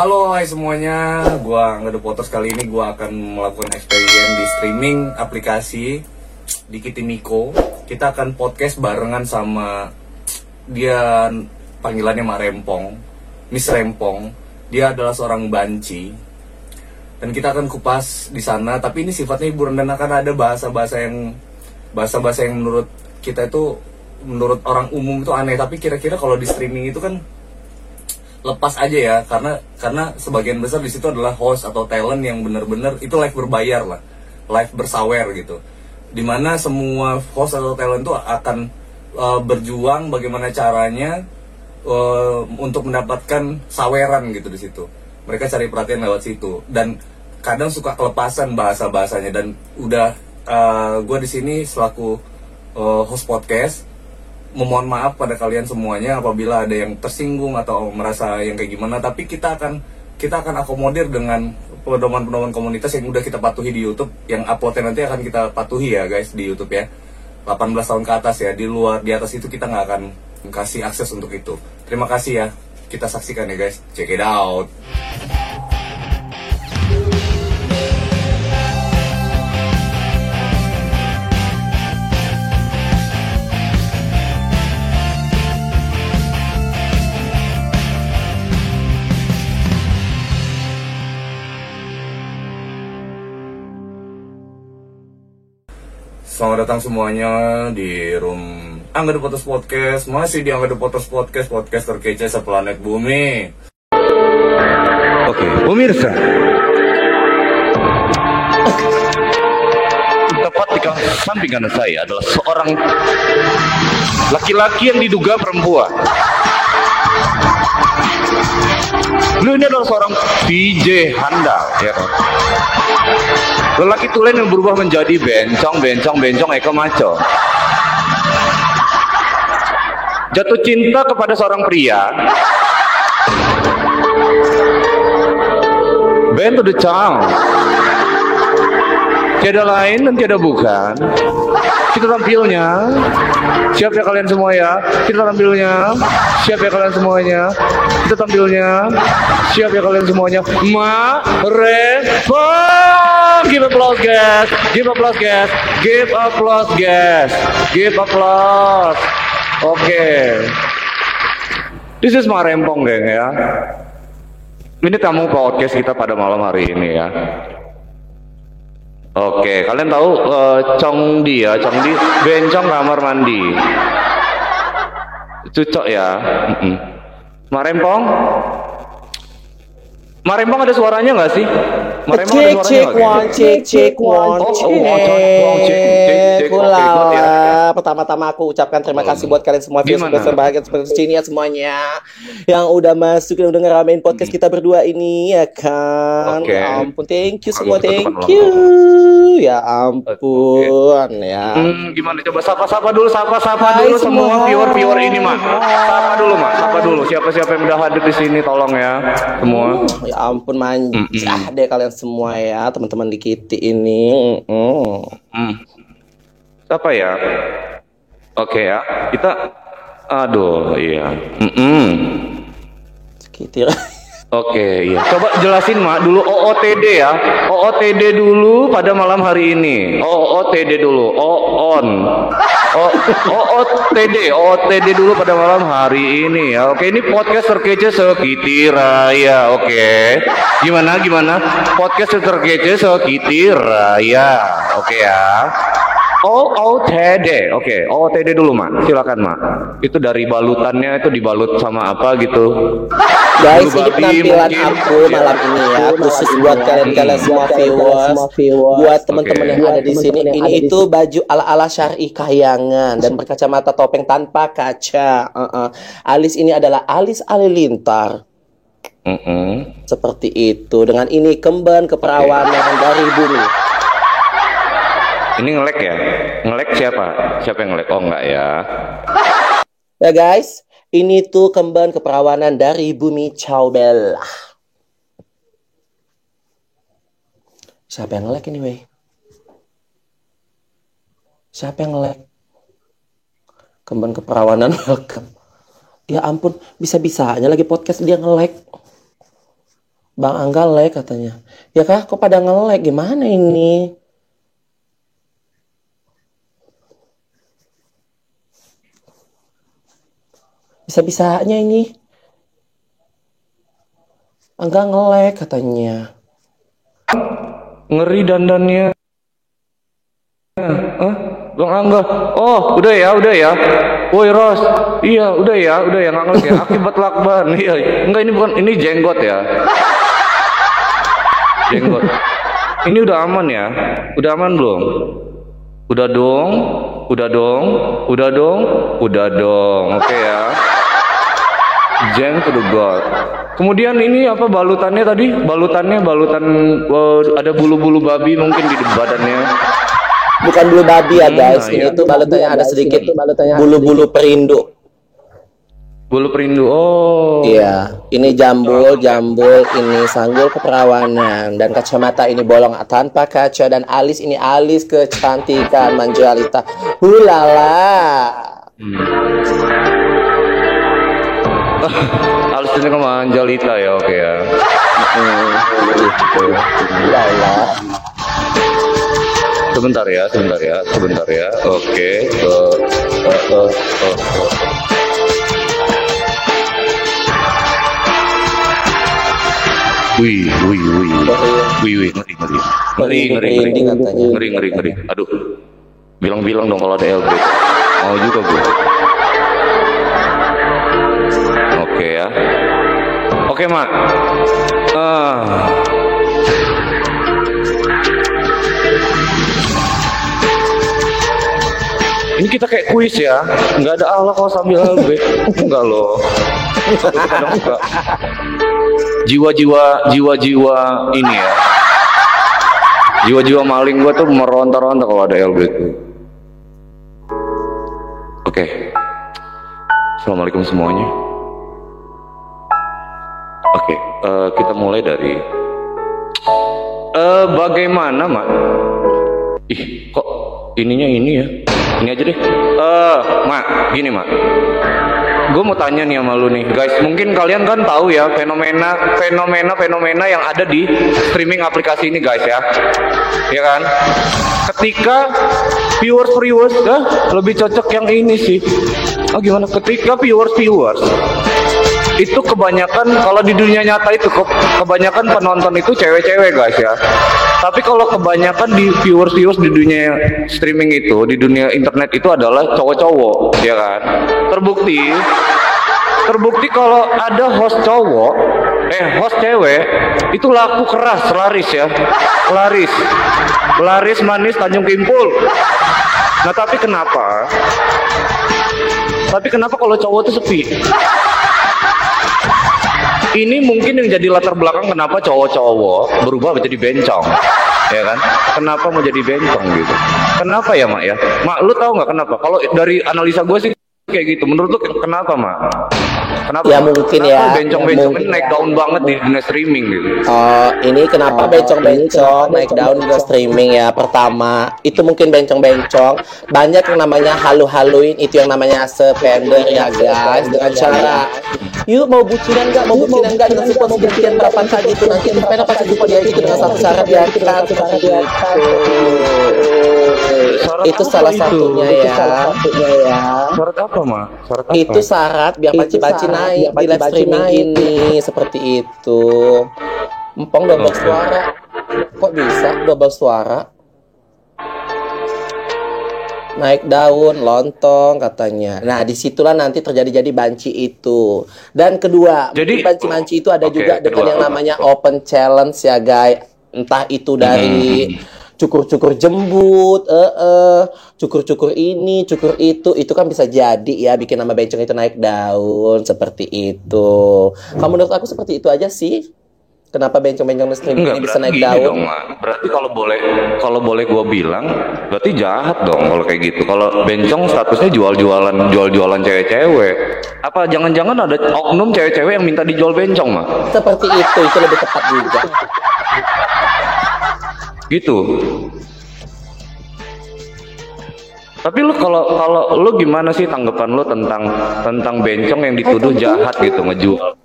Halo hai semuanya, gua nggak ada Potos kali ini gua akan melakukan eksperimen di streaming aplikasi di Kitimiko. Kita akan podcast barengan sama dia panggilannya Mak Rempong, Miss Rempong. Dia adalah seorang banci. Dan kita akan kupas di sana, tapi ini sifatnya hiburan dan akan ada bahasa-bahasa yang bahasa-bahasa yang menurut kita itu menurut orang umum itu aneh, tapi kira-kira kalau di streaming itu kan lepas aja ya karena karena sebagian besar di situ adalah host atau talent yang benar-benar itu live berbayar lah. Live bersawer gitu. Di mana semua host atau talent itu akan uh, berjuang bagaimana caranya uh, untuk mendapatkan saweran gitu di situ. Mereka cari perhatian lewat situ. Dan kadang suka kelepasan bahasa bahasanya dan udah uh, gue di sini selaku uh, host podcast memohon maaf pada kalian semuanya apabila ada yang tersinggung atau merasa yang kayak gimana. Tapi kita akan kita akan akomodir dengan pedoman-pedoman komunitas yang udah kita patuhi di YouTube yang uploadnya nanti akan kita patuhi ya guys di YouTube ya. 18 tahun ke atas ya di luar di atas itu kita nggak akan kasih akses untuk itu. Terima kasih ya kita saksikan ya guys. Check it out Selamat datang semuanya di room Angga The Potos Podcast Masih di Angga The Potos Podcast Podcast terkece seplanet bumi Oke, pemirsa. Tepat di samping kanan saya adalah seorang laki-laki yang diduga perempuan. Lu ini adalah seorang DJ handal, ya? Lelaki tulen yang berubah menjadi bencong, bencong, bencong, Eko Maco. Jatuh cinta kepada seorang pria. Band to the Child Tiada lain dan tiada bukan. Kita tampilnya. Siap ya kalian semua ya Kita tampilnya. Siap ya kalian semuanya Kita tampilnya. Siap ya kalian semuanya. Ma Re Pong Give applause guys. Give applause guys. Give applause guys. Give applause. Oke. This is Ma Rempong geng ya. Ini tamu podcast kita pada malam hari ini ya. Oke, kalian tahu uh, Cong Di ya, Cong Di bencong kamar mandi. Cucok ya. Mm -mm. Marempong? Marempong ada suaranya nggak sih? Cek ada cek suaranya one cek cek one Oh, oh, cek oh, cek, cek, cek, cek. Good ya. Pertama-tama aku ucapkan terima kasih buat kalian semua Gimana? viewers berbahagia seperti sini ya semuanya yang udah masuk dan udah ngeramein podcast kita berdua ini ya kan. Oke. Ya ampun, thank you semua, thank you. Ya ampun ya. Hmm, gimana coba sapa-sapa dulu, sapa-sapa dulu semua viewer-viewer ini, Mak. Sapa dulu, Mak. Sapa dulu siapa-siapa yang udah hadir di sini tolong ya, semua. Ya ampun manja Mm-mm. deh kalian semua ya teman-teman di Kitty ini. Mm. Hmm. Siapa ya? Oke ya, kita aduh, iya. Mm-mm. Kitty. Oke, iya. Coba jelasin, Mak, dulu OOTD ya. OOTD dulu pada malam hari ini. OOTD dulu. O on. O OOTD, OOTD dulu pada malam hari ini ya. Oke, ini podcast terkece sekiti raya. Oke. Gimana gimana? Podcast terkece sekiti raya. Oke ya. OOTD, oke, OOTD dulu mak, silakan mak. Itu dari balutannya itu dibalut sama apa gitu? Guys, ini penampilan mungkin. aku malam ini ya, khusus buat kalian-kalian semua viewers, buat teman-teman Oke. yang ada di sini. Ini itu baju ala-ala syari kayangan dan berkacamata topeng tanpa kaca. Uh-uh. Alis ini adalah alis alilintar. Mm-mm. Seperti itu. Dengan ini kemban keperawanan dari bumi. Ini ngelek ya? Ngelek siapa? Siapa yang ngelek? Oh enggak ya. Ya guys, ini tuh kemban keperawanan dari bumi Ciao Bella. Siapa yang nge-lag ini, wey? Siapa yang nge-lag? Kemban keperawanan welcome. Ya ampun, bisa-bisanya lagi podcast dia nge-lag. Bang Angga lag katanya. Ya kah, kok pada nge-lag? Gimana ini? Bisa-bisanya ini. Angga nge-lag katanya. Ngeri dandannya. Hah? Bang Angga. Oh, udah ya, udah ya. Woi Ros. Iya, udah ya, udah ya nggak ya. Akibat lakban. Iya. Enggak ini bukan ini jenggot ya. Jenggot. Ini udah aman ya? Udah aman belum? Udah dong, udah dong, udah dong, udah dong. Oke ya. Jeng to the God. Kemudian ini apa balutannya tadi? Balutannya balutan eh, ada bulu-bulu babi mungkin di badannya. Bukan bulu babi ya Hmm, guys, nah, ini iya. tuh balutannya ada sedikit bulu-bulu perindu. Bulu perindu. Oh. Iya, ini jambul, jambul, ini sanggul keperawanan dan kacamata ini bolong tanpa kaca dan alis ini alis kecantikan manjalita. Hulala. Hmm. Ini ke mana Angelita ya, oke ya. Hulala. Sebentar ya, sebentar ya, sebentar ya. Oke. eh, eh, eh, eh, eh. Wih, wih, wih, wih, wih, ngeri, ngeri, ngeri, ngeri, ngeri, ngeri, ngeri, ngeri. Aduh, bilang-bilang dong kalau ada LB. Mau juga gue. Oke ya. Oke mak. Ah. Ini kita kayak kuis ya, nggak ada Allah kalau sambil LB, enggak loh. Jiwa-jiwa jiwa-jiwa ini ya, jiwa-jiwa maling gua tuh meronta-ronta kalau ada LB itu. Oke, assalamualaikum semuanya. Oke, eh, kita mulai dari eh bagaimana mak? Ih, kok ininya ini ya? Ini aja deh. Eh, mak, gini mak. Gue mau tanya nih sama lu nih, guys. Mungkin kalian kan tahu ya fenomena fenomena fenomena yang ada di streaming aplikasi ini, guys ya. Ya kan? Ketika viewers viewers, eh, lebih cocok yang ini sih. Oh gimana? Ketika viewers viewers itu kebanyakan kalau di dunia nyata itu ke- kebanyakan penonton itu cewek-cewek guys ya. Tapi kalau kebanyakan di viewers-viewers di dunia streaming itu, di dunia internet itu adalah cowok-cowok, ya kan? Terbukti terbukti kalau ada host cowok, eh host cewek itu laku keras, laris ya. Laris. Laris manis Tanjung Kimpul. Nah, tapi kenapa? Tapi kenapa kalau cowok itu sepi? Ini mungkin yang jadi latar belakang kenapa cowok-cowok berubah menjadi bencong ya kan? Kenapa mau jadi bencong gitu? Kenapa ya mak ya? Mak lu tahu nggak kenapa? Kalau dari analisa gue sih kayak gitu. Menurut lu kenapa mak kenapa? Ya, mungkin Kenapa ya. bencong-bencong? Ini Mungkin naik daun banget di dunia streaming gitu. Oh, ini kenapa bencong-bencong? naik daun ke streaming ya? Pertama, itu mungkin bencong-bencong. Banyak yang namanya halu-haluin. Itu yang namanya sepender ya guys. Dengan cara yuk mau bucinan nggak? Mau bucinan nggak? dengan support sekian berapa saja itu nanti. Supaya pasti jumpa dia itu dengan satu syarat ya kita seperti itu salah itu? satunya Itu ya. Syarat apa mak syarat apa? Itu syarat biar paci-paci naik di live streaming ini seperti itu. Empong double Oke. suara. Kok bisa double suara? Naik daun lontong katanya. Nah di situlah nanti terjadi jadi banci itu. Dan kedua Jadi- di banci-banci itu ada Oke, juga dengan kedua yang apa? namanya open challenge ya guys. Entah itu dari Hmm. Cukur-cukur jembut, eh eh, cukur-cukur ini, cukur itu, itu kan bisa jadi ya bikin nama bencong itu naik daun seperti itu. Kamu menurut aku seperti itu aja sih. Kenapa bencong-bencong Enggak, ini bisa naik daun? dong. Berarti kalau boleh kalau boleh gua bilang, berarti jahat dong kalau kayak gitu. Kalau bencong statusnya jual-jualan jual-jualan cewek-cewek. Apa jangan-jangan ada oknum cewek-cewek yang minta dijual bencong, Mak? Seperti itu, itu lebih tepat juga. Gitu. Tapi lu kalau kalau lu gimana sih tanggapan lu tentang tentang bencong yang dituduh jahat gitu ngejual?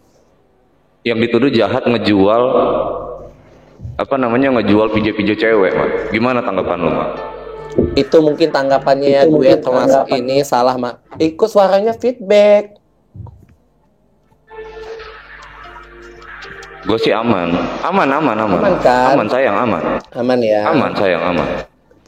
yang dituduh jahat ngejual apa namanya ngejual pijat-pijat cewek, Mak. Gimana tanggapan lu, Mak? Itu mungkin tanggapannya ya gue termasuk ini salah mak. Ikut suaranya feedback. Gue sih aman. Aman, aman, aman. Aman, kan? Aman, sayang, aman. Aman ya. Aman, sayang, aman.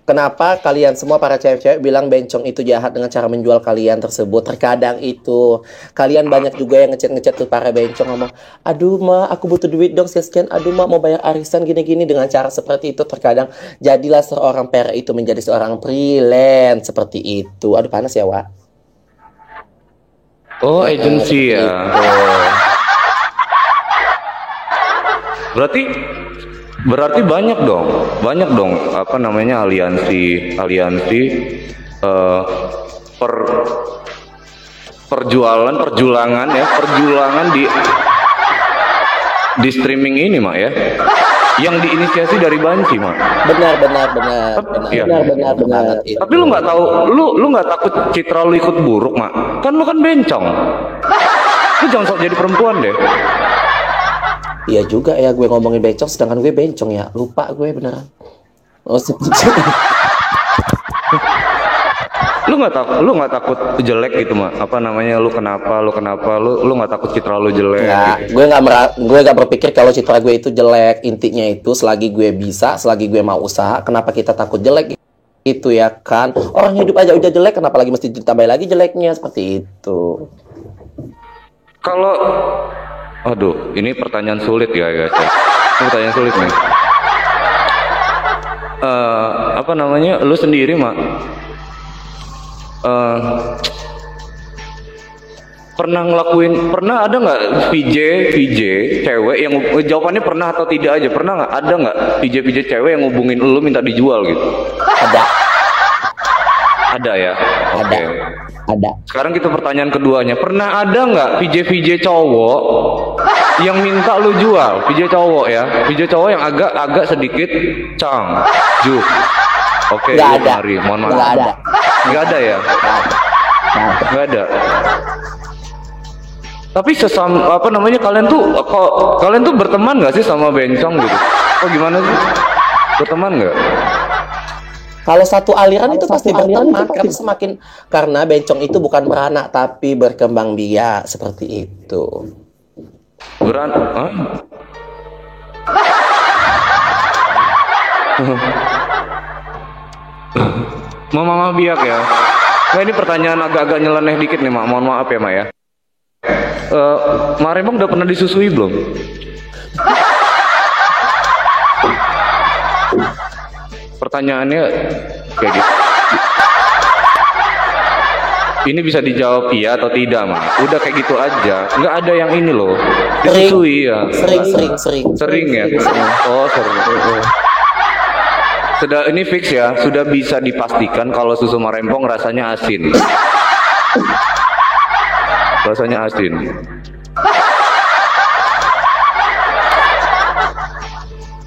Kenapa kalian semua para cewek-cewek bilang bencong itu jahat dengan cara menjual kalian tersebut? Terkadang itu kalian banyak juga yang ngechat-ngechat tuh para bencong ngomong, aduh ma, aku butuh duit dong sekian. Aduh ma, mau bayar arisan gini-gini dengan cara seperti itu. Terkadang jadilah seorang per itu menjadi seorang freelance seperti itu. Aduh panas ya Wak. Oh, agensi ya. Berarti berarti banyak dong, banyak dong apa namanya aliansi aliansi eh, per perjualan perjulangan ya perjulangan di di streaming ini mak ya. Yang diinisiasi dari Banci mak. Benar, benar, benar, benar, Iya. benar, benar, benar. tapi lu nggak tahu lu lu nggak takut citra lu ikut buruk mak? Kan lu kan bencong. Lu jangan sok jadi perempuan deh Iya juga ya gue ngomongin bencong sedangkan gue bencong ya. Lupa gue beneran. Oh, lu nggak takut lu nggak takut jelek gitu mak apa namanya lu kenapa lu kenapa lu lu nggak takut citra lu jelek Nggak, gue nggak gue nggak berpikir kalau citra gue itu jelek. Intinya itu selagi gue bisa, selagi gue mau usaha, kenapa kita takut jelek? Itu ya kan. Orang hidup aja udah jelek, kenapa lagi mesti ditambah lagi jeleknya seperti itu. Kalau aduh, ini pertanyaan sulit ya guys. Ini pertanyaan sulit nih. Eh, apa namanya? Lu sendiri, Mak. Eh, pernah ngelakuin pernah ada nggak VJ VJ cewek yang jawabannya pernah atau tidak aja pernah nggak ada nggak VJ VJ cewek yang ngubungin lu minta dijual gitu Ada, ada ya ada, Oke. ada. Sekarang kita pertanyaan keduanya, pernah ada nggak VJ VJ cowok yang minta lu jual? VJ cowok ya, VJ cowok yang agak agak sedikit cang, ju. Oke, Nggak yuk, ada. mari, mohon maaf. Nggak ada. Nggak ada ya, Nggak ada. Tapi sesama apa namanya kalian tuh kok kalian tuh berteman nggak sih sama bencong gitu? Oh gimana sih? Berteman nggak? Kalau satu aliran itu pasti berteman karena semakin karena bencong itu bukan beranak tapi berkembang biak seperti itu. Beran? Hah? Mama mama biak ya. Nah, ini pertanyaan agak-agak nyeleneh dikit nih, Mak. Mohon maaf ya, Mak ya. Eh, Mak Rembang udah pernah disusui belum? Pertanyaannya kayak gitu. Ini bisa dijawab iya atau tidak, Mak. Udah kayak gitu aja. Nggak ada yang ini loh. Disusui ya. Sering, sering, sering. Sering ya? Oh, sering. Sudah ini fix ya, sudah bisa dipastikan kalau susu marempong rasanya asin. Rasanya asin.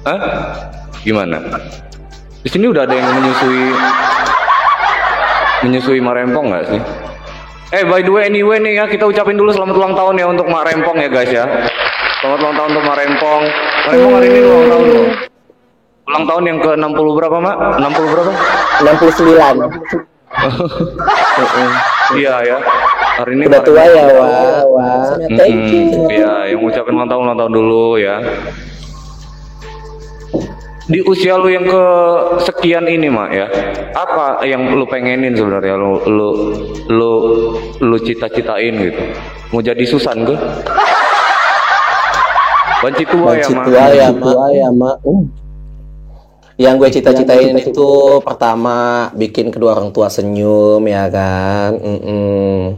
Hah? Gimana? Di sini udah ada yang menyusui menyusui marempong nggak sih? Eh by the way anyway nih ya kita ucapin dulu selamat ulang tahun ya untuk Mak Rempong ya guys ya. Selamat ulang tahun untuk Mak Rempong. Mak Rempong hari ini ulang tahun loh. Ulang tahun yang ke 60 berapa Mak? 60 berapa? 69. Iya ya. Hari ini Udah tua ya, Wak. Wak. Thank you. Iya, yang ngucapin ulang tahun ulang tahun dulu ya. Di usia lu yang ke sekian ini mak ya, apa yang lu pengenin sebenarnya lu lu lu lu cita-citain gitu? Mau jadi Susan ke? Banci tua ya Banci mak. tua ya, Mak. ya, Mak. Hmm. Yang gue cita-citain itu pertama bikin kedua orang tua senyum ya kan. Mm-mm.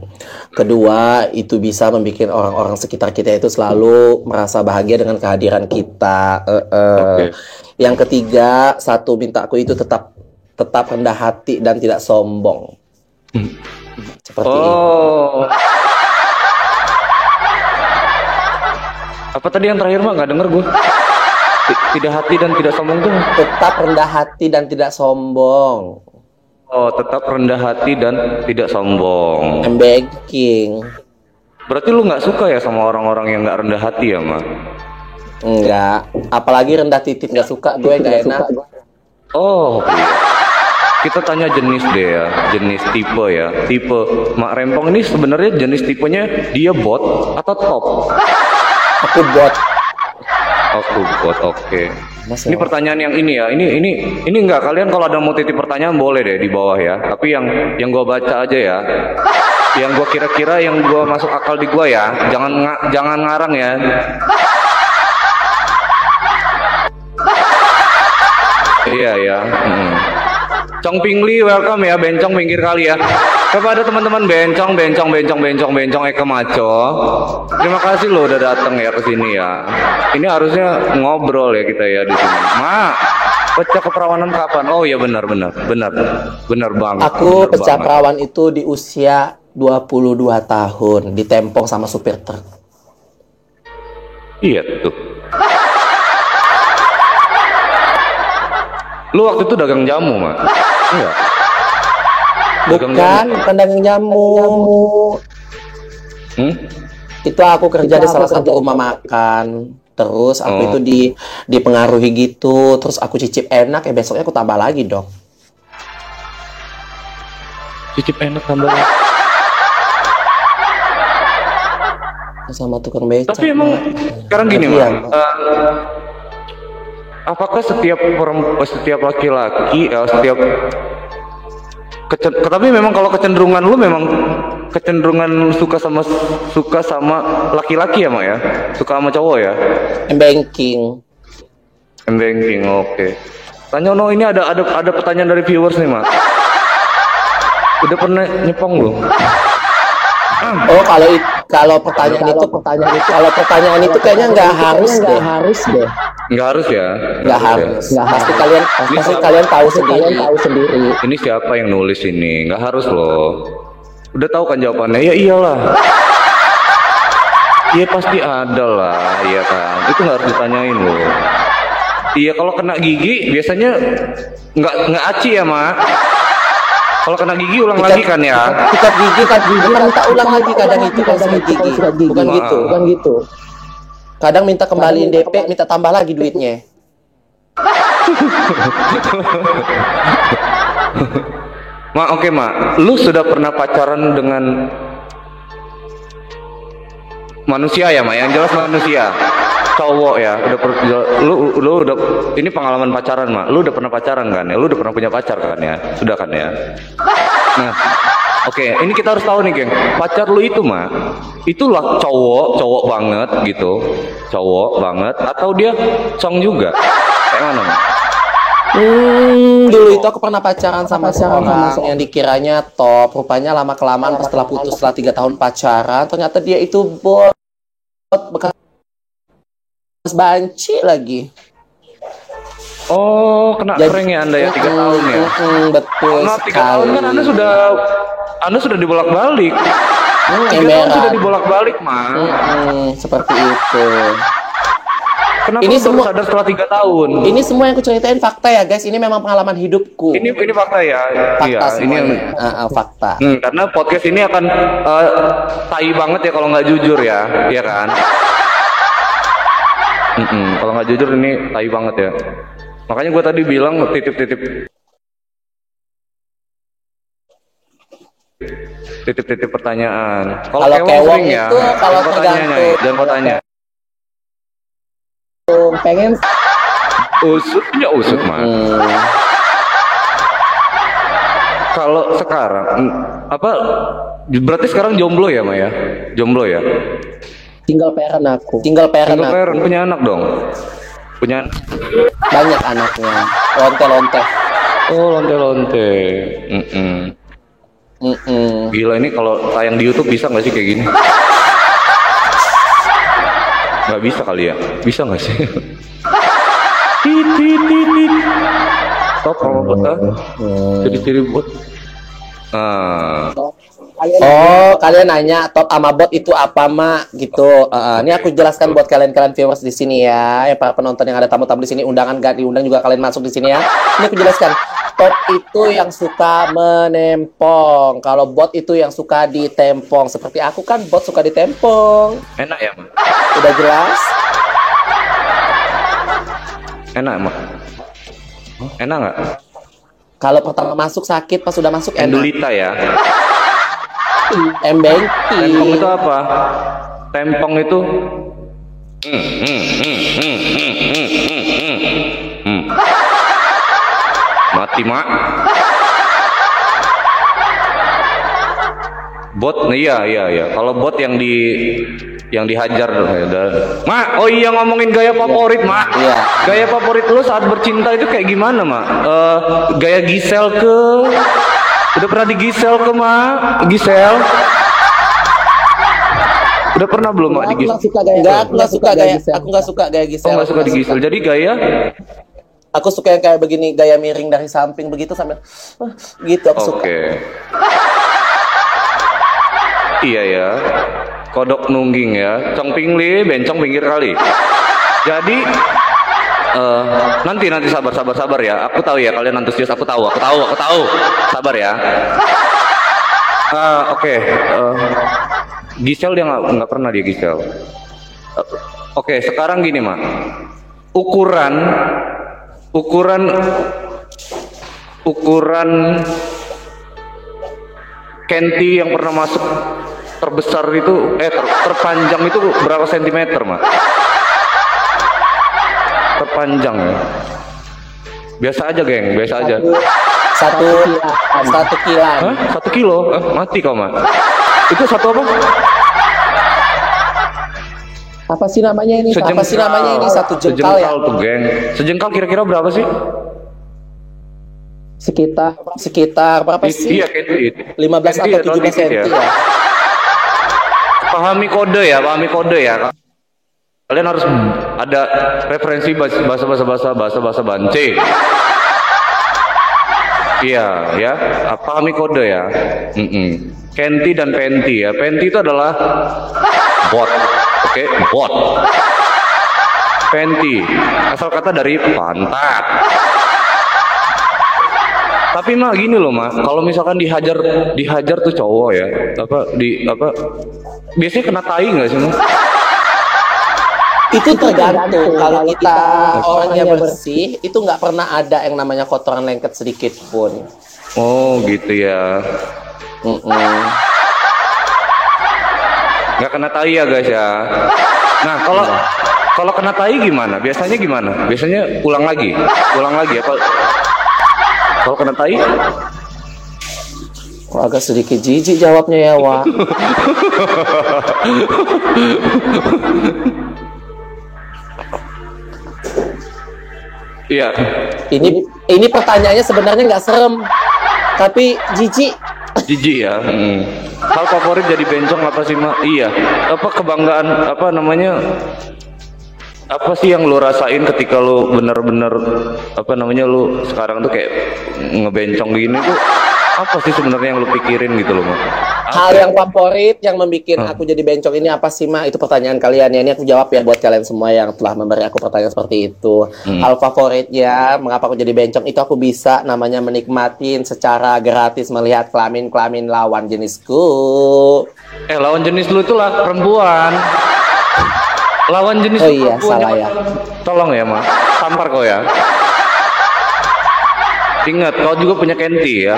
Kedua itu bisa membuat orang-orang sekitar kita itu selalu merasa bahagia dengan kehadiran kita. Eh, eh. Oke. Yang ketiga satu mintaku itu tetap tetap rendah hati dan tidak sombong. Seperti itu. Oh. Apa tadi yang terakhir mak? Nggak denger gue. Tidak hati dan tidak sombong tuh. Tetap rendah hati dan tidak sombong. Oh, tetap rendah hati dan tidak sombong. I'm begging. Berarti lu nggak suka ya sama orang-orang yang nggak rendah hati ya, Ma? Enggak, apalagi rendah titik nggak suka gue nggak enak. Oh, iya. Kita tanya jenis deh ya, jenis tipe ya. Tipe Mak Rempong ini sebenarnya jenis tipenya dia bot atau top? Aku buat Aku bot, oke. Mas, Ini ya. pertanyaan yang ini ya. Ini ini ini enggak kalian kalau ada mau titip pertanyaan boleh deh di bawah ya. Tapi yang yang gua baca aja ya. Yang gua kira-kira yang gua masuk akal di gua ya. Jangan nga- jangan ngarang ya. Iya ya. Hmm. Cong Pingli welcome ya bencong pinggir kali ya. Kepada teman-teman bencong bencong bencong bencong bencong Eka Maco. Terima kasih loh udah datang ya ke sini ya. Ini harusnya ngobrol ya kita ya di sini. Ma, pecah keperawanan kapan? Oh iya benar benar benar benar banget. aku benar pecah banget. perawan itu di usia 22 tahun ditempong sama supir truk. Iya tuh. Lu waktu itu dagang jamu, Mak? Iya. Dagang Bukan, bukan dagang jamu. Hmm? Itu aku kerja di salah satu rumah makan. Terus aku Oh. itu di dipengaruhi gitu, terus aku cicip enak ya besoknya aku tambah lagi dong. Cicip enak tambah. Sama tukang becak. Tapi emang sekarang gini, Iya, Mak. Eh, apakah setiap perempuan, setiap laki-laki, eh, setiap kecen- tapi memang kalau kecenderungan lu memang kecenderungan suka sama suka sama laki-laki ya, Mak ya? Suka sama cowok ya? banking. M-banking, oke. Tanya no ini ada ada ada pertanyaan dari viewers nih, Mak. Udah pernah nyepong belum? Oh, kalau it- kalau pertanyaan itu pertanyaan itu kalau pertanyaan itu kayaknya nggak harus deh. harus deh. Nggak harus ya? Nggak harus. Nggak pasti kalian pasti siapa? kalian tahu sendiri. tahu sendiri. Ini siapa yang nulis ini? Nggak harus loh. Udah tahu kan jawabannya? Ya iyalah. Iya pasti ada lah, iya kan. Itu nggak harus ditanyain loh. Iya kalau kena gigi biasanya nggak nggak aci ya mak. Kalau kena gigi ulang lagi kan ya. Sikat gigi, sikat gigi, minta ulang lagi kadang itu kan sikat gigi. Bukan gitu, bukan gitu. Kadang minta kembaliin DP, minta tambah lagi duitnya. Mak oke mak, lu sudah pernah pacaran dengan manusia ya mak? Yang jelas manusia, cowok ya. Udah per, lu lu udah ini pengalaman pacaran mak. Lu udah pernah pacaran kan ya? Lu udah pernah punya pacar kan ya? Sudah kan ya? Nah, oke, ini kita harus tahu nih geng. Pacar lu itu mak, itulah cowok, cowok banget gitu, cowok banget, atau dia cong juga? Kayak mana mak? Hmm, dulu itu aku pernah pacaran sama seorang yang dikiranya top. Rupanya lama kelamaan pas setelah putus setelah tiga tahun pacaran, ternyata dia itu bot bekas banci lagi. Oh, kena Jadi- prank ya anda ya tiga tahun ya? Betul Maaf tiga tahun kan anda sudah anda sudah dibolak balik. Hmm, Tiga tahun sudah dibolak balik mah. Mm-mm, seperti itu. Kenapa Ini ini semua- sadar setelah tiga tahun? Ini semua yang aku ceritain fakta ya guys. Ini memang pengalaman hidupku. Ini ini fakta ya. fakta iya, ini semuanya. yang- Ah, ah, fakta. Hmm, karena podcast ini akan eh, tai banget ya kalau nggak jujur ya, ya kan? Mm-mm, kalau nggak jujur ini tai banget ya. Makanya gue tadi bilang titip-titip titip-titip pertanyaan. Kalau kewong ya, itu kalau tergantung- jangan kau tanya. Pengen Usut punya usut mah. Hmm, Kalau sekarang mm, apa? Berarti sekarang jomblo ya, Maya? Jomblo ya? tinggal parent aku. Tinggal parent Single aku. parent punya anak dong. Punya Banyak anaknya. Lonte-lonte. Oh, lonte-lonte. Mm-mm. Mm-mm. Gila ini kalau tayang di YouTube bisa nggak sih kayak gini? Nggak bisa kali ya? Bisa nggak sih? tit, tit, tit, tit. Stop sama bot ah. Nah, Oh, kalian nanya top sama bot itu apa, Mak? Gitu. Uh, ini aku jelaskan buat kalian-kalian viewers di sini ya. Ya para penonton yang ada tamu-tamu di sini, undangan gak diundang juga kalian masuk di sini ya. Ini aku jelaskan. top itu yang suka menempong. Kalau bot itu yang suka ditempong. Seperti aku kan bot suka ditempong. Enak ya, Ma? Udah jelas? Enak, Ma? Enak nggak? Kalau pertama masuk sakit, pas sudah masuk enak. Endulita ya. Embeng. Tempong itu apa? Tempong itu? Mati mak. Bot iya iya iya. Kalau bot yang di yang dihajar ya, mak oh iya ngomongin gaya favorit mak. Iya. gaya favorit lu saat bercinta itu kayak gimana mak? Uh, gaya gisel ke? Udah pernah di Gisel ke, Mak? Gisel? Udah pernah belum, Mak, di Aku Gisel? nggak suka gaya. Enggak, aku nggak suka gaya. Aku nggak suka gaya Oh, Gisel. nggak suka di Gisel. Jadi gaya Aku suka yang kayak begini, gaya miring dari samping begitu sambil "Wah," gitu aku suka. Oke. iya ya. Kodok nungging ya. Cong pingli, bencong pinggir kali. Jadi eh, nanti nanti sabar sabar sabar ya. Aku tahu ya kalian antusias. Aku tahu, aku tahu, aku tahu. Sabar ya. Ah, Oke. eh, Gisel dia nggak pernah dia Gisel. Eh, Oke, sekarang gini mak. Ukuran ukuran ukuran Kenti yang pernah masuk terbesar itu eh ter- terpanjang itu berapa sentimeter mak? Terpanjang ya. Biasa aja geng, biasa aja. Satu satu kilan. Hah? Satu kilo? Eh, mati kau mak. Itu satu apa? Apa sih namanya ini? Apa sih namanya ini? Satu jengkal ya? Sejengkal tuh geng. Sejengkal kira-kira berapa sih? Sekitar sekitar berapa I- sih? Iya. 15 Kenti atau ya, 17 dikit cm ya. Pahami kode ya, pahami kode ya. Kalian harus ada referensi bahasa bahasa bahasa bahasa bahasa bahasa bance. Iya, ya. Ah, Pahami kode ya. Mm-mm. Kenti dan Penti ya. Penti itu adalah bot. Oke, bot. Penti. Asal kata dari pantat. Tapi mah gini loh mah, kalau misalkan dihajar dihajar tuh cowok ya, apa di apa biasanya kena tai nggak sih mah? Itu tergantung kalau kita orangnya bersih, itu nggak pernah ada yang namanya kotoran lengket sedikit pun. Oh gitu ya, nggak kena tai ya guys ya. Nah kalau kalau kena tai gimana? Biasanya gimana? Biasanya ulang lagi, ulang lagi apa? Kalau kena tai? Agak sedikit jijik jawabnya ya, Wak. Iya. Ini ini pertanyaannya sebenarnya nggak serem, tapi jijik. Jijik ya. Hmm. Hal favorit jadi bencong apa sih mak? Iya. Apa kebanggaan apa namanya? Apa sih yang lo rasain ketika lo bener-bener apa namanya lo sekarang tuh kayak ngebencong gini tuh? Apa sih sebenarnya yang lo pikirin gitu loh mak? Hal yang favorit yang membuat aku jadi bencong ini apa sih, Ma? Itu pertanyaan kalian ya. Ini aku jawab ya buat kalian semua yang telah memberi aku pertanyaan seperti itu. Hal favoritnya, mengapa aku jadi bencong? Itu aku bisa namanya menikmatin secara gratis melihat kelamin-kelamin lawan jenisku. Eh lawan jenis lu itu lah perempuan. Lawan jenis Oh iya, perempuan, salah ya. Tolong ya mak, tampar kau ya. Ingat kau juga punya Kenti ya.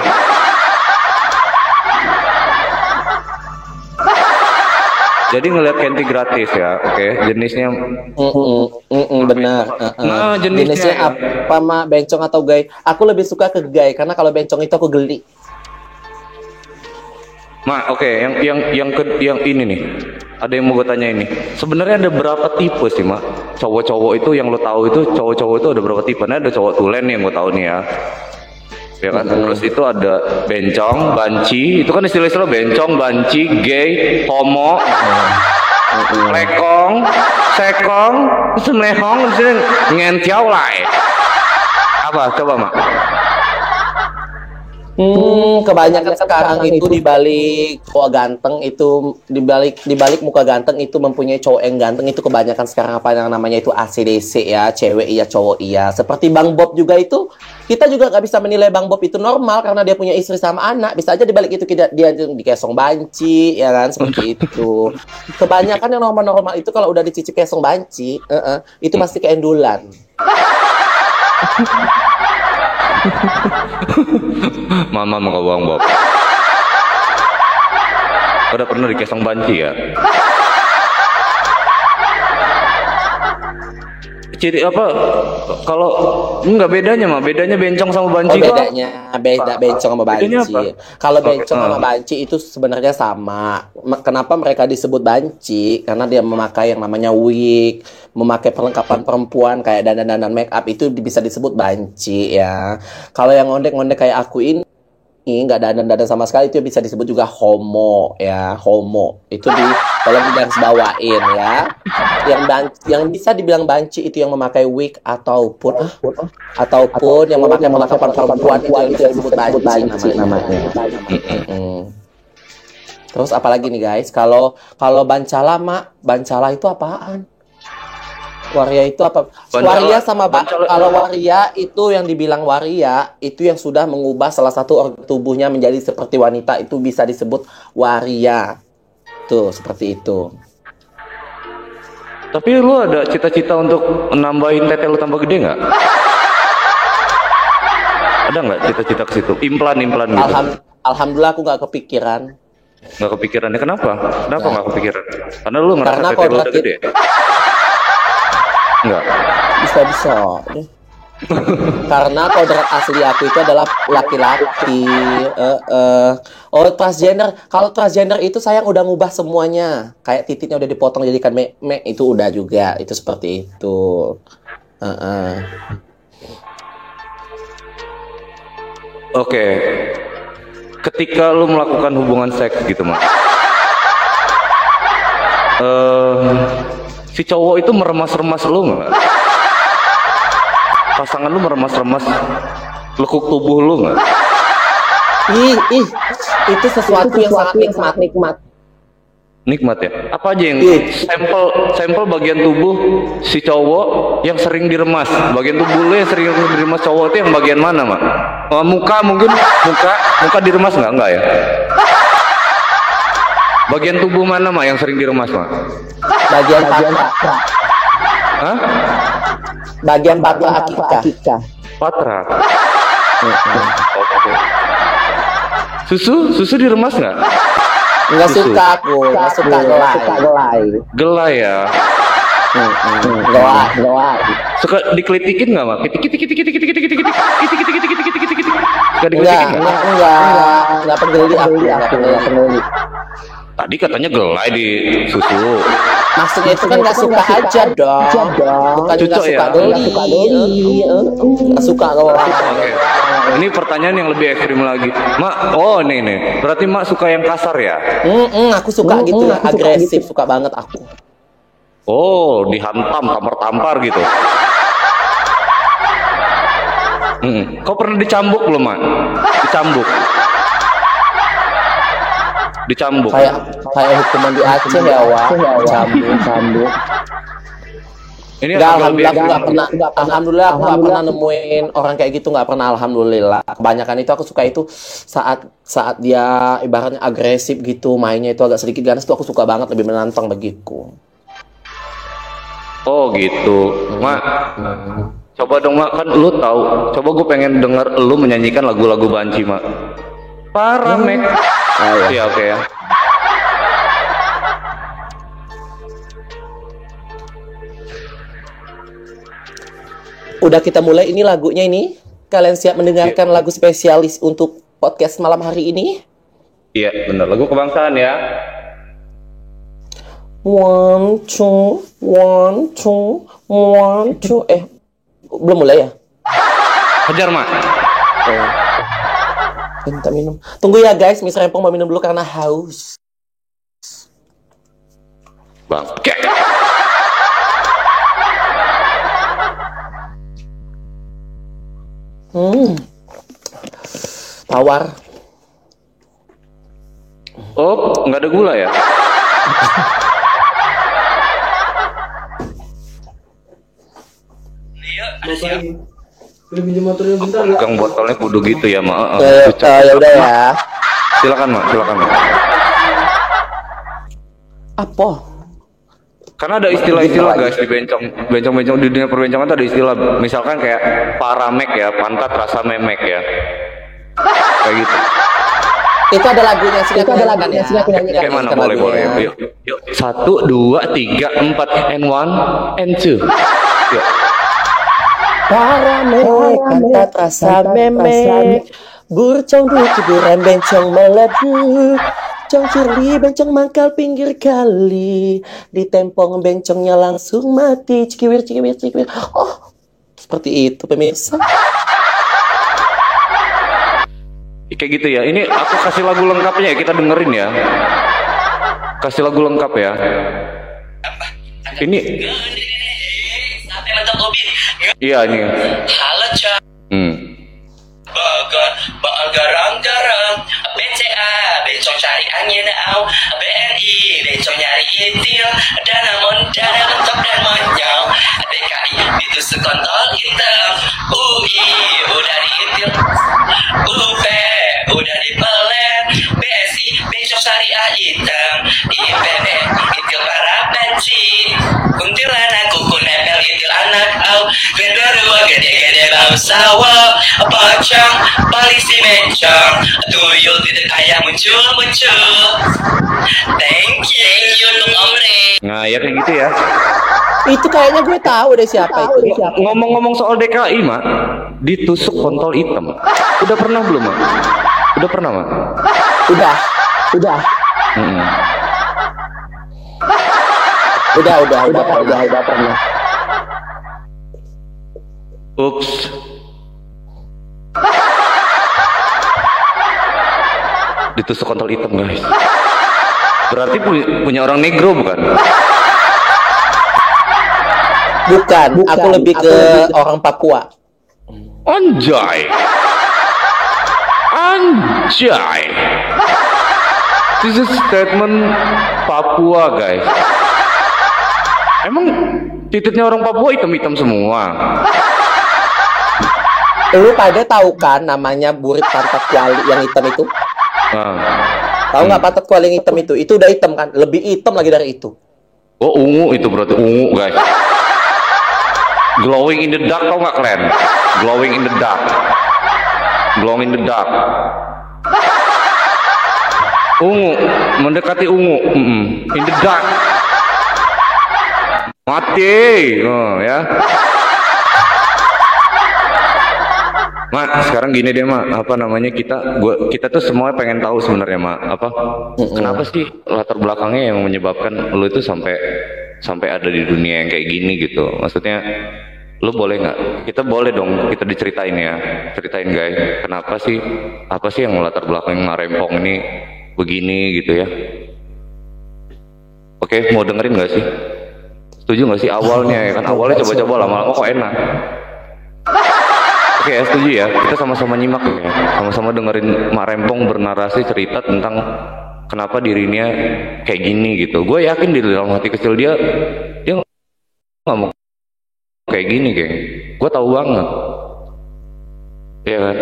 Jadi ngeliat Kenti gratis ya, oke? Jenisnya Mm-mm, mm-mm, benar. Uh-uh. Nah, jenisnya ya. apa, Ma? Bencong atau gay? Aku lebih suka ke gay karena kalau bencong itu aku geli. Mak, oke, yang yang yang ke yang ini nih. Ada yang mau gue tanya ini. Sebenarnya ada berapa tipe sih, Mak? Cowok-cowok itu yang lo tahu itu cowok-cowok itu ada berapa tipe? Nah, ada cowok tulen yang gue tahu nih ya. Ya kan? Terus itu ada bencong, banci, itu kan istilah-istilah bencong, banci, gay, homo, lekong, sekong, terus ngentiau lah. Apa? Coba, Mak. Hmm, kebanyakan sekarang itu dibalik cowok ganteng itu dibalik dibalik muka ganteng itu mempunyai cowok yang ganteng itu kebanyakan sekarang apa yang namanya itu ACDC ya, cewek iya cowok iya. Seperti Bang Bob juga itu kita juga nggak bisa menilai Bang Bob itu normal karena dia punya istri sama anak. Bisa aja dibalik itu kita dia dikesong banci ya kan seperti itu. Kebanyakan yang normal-normal itu kalau udah dicicip kesong banci, eh, eh, itu pasti keendulan. Mama mau bang Bob. Udah pernah dikesong banci ya? Ciri apa? Kalau enggak bedanya mah, bedanya bencong sama Oh, banci kok. bedanya beda bencong sama banci. Kalau Oh, bencong sama ah. banci itu sebenarnya sama. Ma- Kenapa mereka disebut banci? Karena dia memakai yang namanya wig, memakai perlengkapan perempuan kayak dandan-dandan make up itu bisa disebut banci ya. Kalau yang ngondek-ngondek kayak aku ini nggak dandan-dandan sama sekali. Itu bisa disebut juga homo ya. Homo. Itu di kalau garis bawain ya. Yang ban- yang bisa dibilang banci itu yang memakai wig ataupun ataupun yang memakai perlengkapan perempuan itu yang disebut banci namanya. Terus apalagi nih guys, kalau kalau bancala mak, bancala itu apaan? Waria itu apa? Bancala- waria sama ba- bancala- kalau waria itu yang dibilang waria itu yang sudah mengubah salah satu organ tubuhnya menjadi seperti wanita itu bisa disebut waria. Tuh, seperti itu. Tapi lu ada cita-cita untuk nambahin tete lu tambah gede nggak? Ada nggak cita-cita ke situ? Implan-implan gitu? Alham- Alhamdulillah aku nggak kepikiran. Nggak kepikirannya kenapa? Kenapa nggak kepikiran? Karena lu ngerasa Karena tete lu udah gede. Nggak. Bisa bisa. Karena kodrat asli aku itu adalah laki-laki. Eh, eh. Oh transgender. Kalau transgender itu sayang udah ngubah semuanya. Kayak titiknya udah dipotong jadikan me, me itu udah juga. Itu seperti itu. Eh, eh. Oke. Ketika lu melakukan hubungan seks gitu, Mak. Eh, si cowok itu meremas-remas lu nggak? Pasangan lu meremas-remas lekuk tubuh lu nggak? Ih, ih, itu sesuatu yang sangat nikmat, nikmat. Nikmat ya. Apa aja yang Iya. sampel sampel bagian tubuh si cowok yang sering diremas? Bagian tubuh lu yang sering diremas cowok itu yang bagian mana, Mak? Eh, muka mungkin muka muka diremas nggak? Nggak ya? Bagian tubuh mana, Mak, yang sering diremas, Mak? Bagian patra, Hah? bagian patra akikah. Patra. Susu, susu diremas nggak? Nggak Susu. suka aku, nggak suka gelai. Gelai ya. Gelai, gelai. Suka dikelitikin nggak, Mak? Kitik kitik kitik kitik kitik kitik kitik kitik kitik kitik kitik kitik kitik kitik. Suka Enggak, enggak, enggak, enggak peduli aku, enggak peduli. Tadi katanya gelai di susu. Maksudnya itu kan nggak suka aja dong. Bukan nggak suka ya? geli. Nggak suka. Oke. Ini pertanyaan yang lebih ekstrim lagi. Mak, oh nih nih. Berarti Mak suka yang kasar ya? Mm-mm, aku suka gitu, agresif, suka banget aku. Oh, dihantam, tampar-tampar gitu. Hmm. Kau pernah dicambuk belum, Mak? Dicambuk. Dicambuk. Kayak kayak hukuman di Aceh ya, Wak. Cambuk, cambuk. Ini lebih alhamdulillah aku nggak ekstrim. pernah. Alhamdulillah aku nggak pernah nemuin orang kayak gitu, nggak pernah. Alhamdulillah. Kebanyakan itu aku suka itu saat saat dia ibaratnya agresif gitu, mainnya itu agak sedikit ganas tuh aku suka banget, lebih menantang bagiku. Oh gitu, Mak. Coba dong Mak, kan lu tahu. Coba gue pengen denger lu menyanyikan lagu-lagu banci Mak. Parah, Mek. Oh, ya. Iya oke ya. Udah kita mulai ini lagunya ini. Kalian siap mendengarkan lagu spesialis untuk podcast malam hari ini? Iya bener lagu kebangsaan ya. One two, one two, one two. Eh, belum mulai ya? Hajar Mak. Oh. Minta minum. Tunggu ya guys, Miss Rempong mau minum dulu karena haus. Bang. Oke. Hmm. tawar. Oh, nggak ada gula ya? Boleh pinjam motornya bentar nggak? Pegang botolnya kudu gitu ya, Mak. Eh, eh, ya udah ya. Silakan, Mak. Silakan, Mak. Apa? Karena ada istilah-istilah guys di bencong, bencong-bencong di dunia perbencongan tuh ada istilah, misalkan kayak paramek ya, pantat rasa memek ya, kayak gitu. Itu ada lagunya sih. Itu ada lagunya sih. Kayak mana? Boleh, boleh. Yuk, yuk, yuk. Satu, dua, tiga, empat, and one, and two. Yuk. Para memek, pantat rasa memek. Burcong di kuburan bencong meleduk. Cong cirli bencong mangkal pinggir kali. Ditempong bencongnya langsung mati. Cikiwir, cikiwir, cikiwir. Oh, seperti itu pemirsa. Kayak gitu ya. Ini aku kasih lagu lengkapnya ya, kita dengerin ya. Kasih lagu lengkap ya. Ini Sampai mentok kopi. Iya ini. Halo cak. Hmm. Bagar garang-garang. BCA, bencong cari angin au. BNI, bencong nyari itil. Dana mon, dana mentok dan monyong DKI, itu sekontol hitam UI, udah diitil. UP, udah dipelet. BSI, bencong syariah hitam. IPB, itil para benci Kuntilanak, kuku itil anak au Genderuwa gede-gede bau sawah Pocong, polisi bencong Tuyul tidak kayak muncul-muncul Thank you Thank you untuk Omre Nah, ya kayak gitu ya. Itu kayaknya gue tahu deh siapa itu. Ngomong-ngomong soal DKI, Mak, ditusuk kontol hitam. Udah pernah belum, Mak? Udah pernah, Mak? Udah, udah, Mm-mm. udah, udah, udah, udah, udah pernah. Ups. Ditusuk kontol hitam, guys. Berarti pu- punya orang negro bukan? Bukan, aku lebih ke orang Papua. Anjay. Anjay. This is statement Papua, guys. Emang titiknya orang Papua hitam-hitam semua. Lu pada tahu kan namanya burit pantat kuali yang hitam itu? Nah. Tahu nggak pantat kuali yang hitam itu? Itu udah hitam kan? Lebih hitam lagi dari itu. Oh ungu itu berarti ungu guys. Glowing in the dark tau nggak kalian? Glowing in the dark. Glowing in the dark. Ungu, mendekati ungu. Mm-mm. In the dark. Mati, oh, ya. Mak, sekarang gini deh, Mak. Apa namanya kita gua kita tuh semua pengen tahu sebenarnya, Mak. Apa? Kenapa sih latar belakangnya yang menyebabkan lu itu sampai sampai ada di dunia yang kayak gini gitu. Maksudnya lu boleh nggak? Kita boleh dong kita diceritain ya. Ceritain guys, kenapa sih apa sih yang latar belakang Marempong ini begini gitu ya? Oke, mau dengerin nggak sih? Setuju nggak sih awalnya ya kan? Awalnya coba-coba lama-lama kok enak. Oke ya setuju ya. Kita sama-sama nyimak ya. Sama-sama dengerin Mak Rempong bernarasi cerita tentang kenapa dirinya kayak gini gitu. Gue yakin di dalam hati kecil dia dia nggak mau kayak gini geng. Gue tahu banget. Iya kan?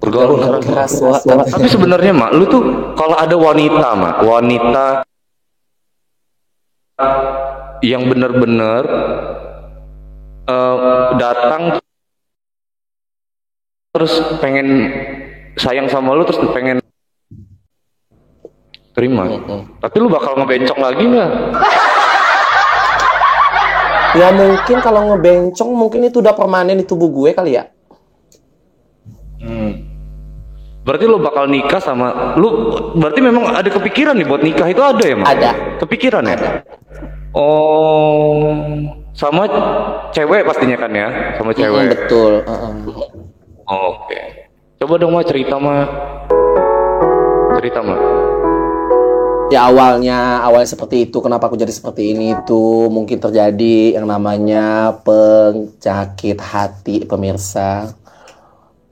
Bergaul keras Keras, tapi sebenarnya mak lu tuh kalau ada wanita mak wanita yang benar-benar eh, datang terus pengen sayang sama lu terus pengen terima. Tapi lu bakal ngebencong lagi nggak? Ya mungkin kalau ngebencong mungkin itu udah permanen di tubuh gue kali ya. berarti lu bakal nikah sama lu berarti memang ada kepikiran nih buat nikah itu ada ya mak Ada. kepikiran ya? Oh sama cewek pastinya kan ya sama Mm, cewek betul. Heeh. Oke. Coba dong mah cerita mah. Cerita mah. Ya awalnya awalnya seperti itu. Kenapa aku jadi seperti ini itu mungkin terjadi yang namanya penyakit hati pemirsa.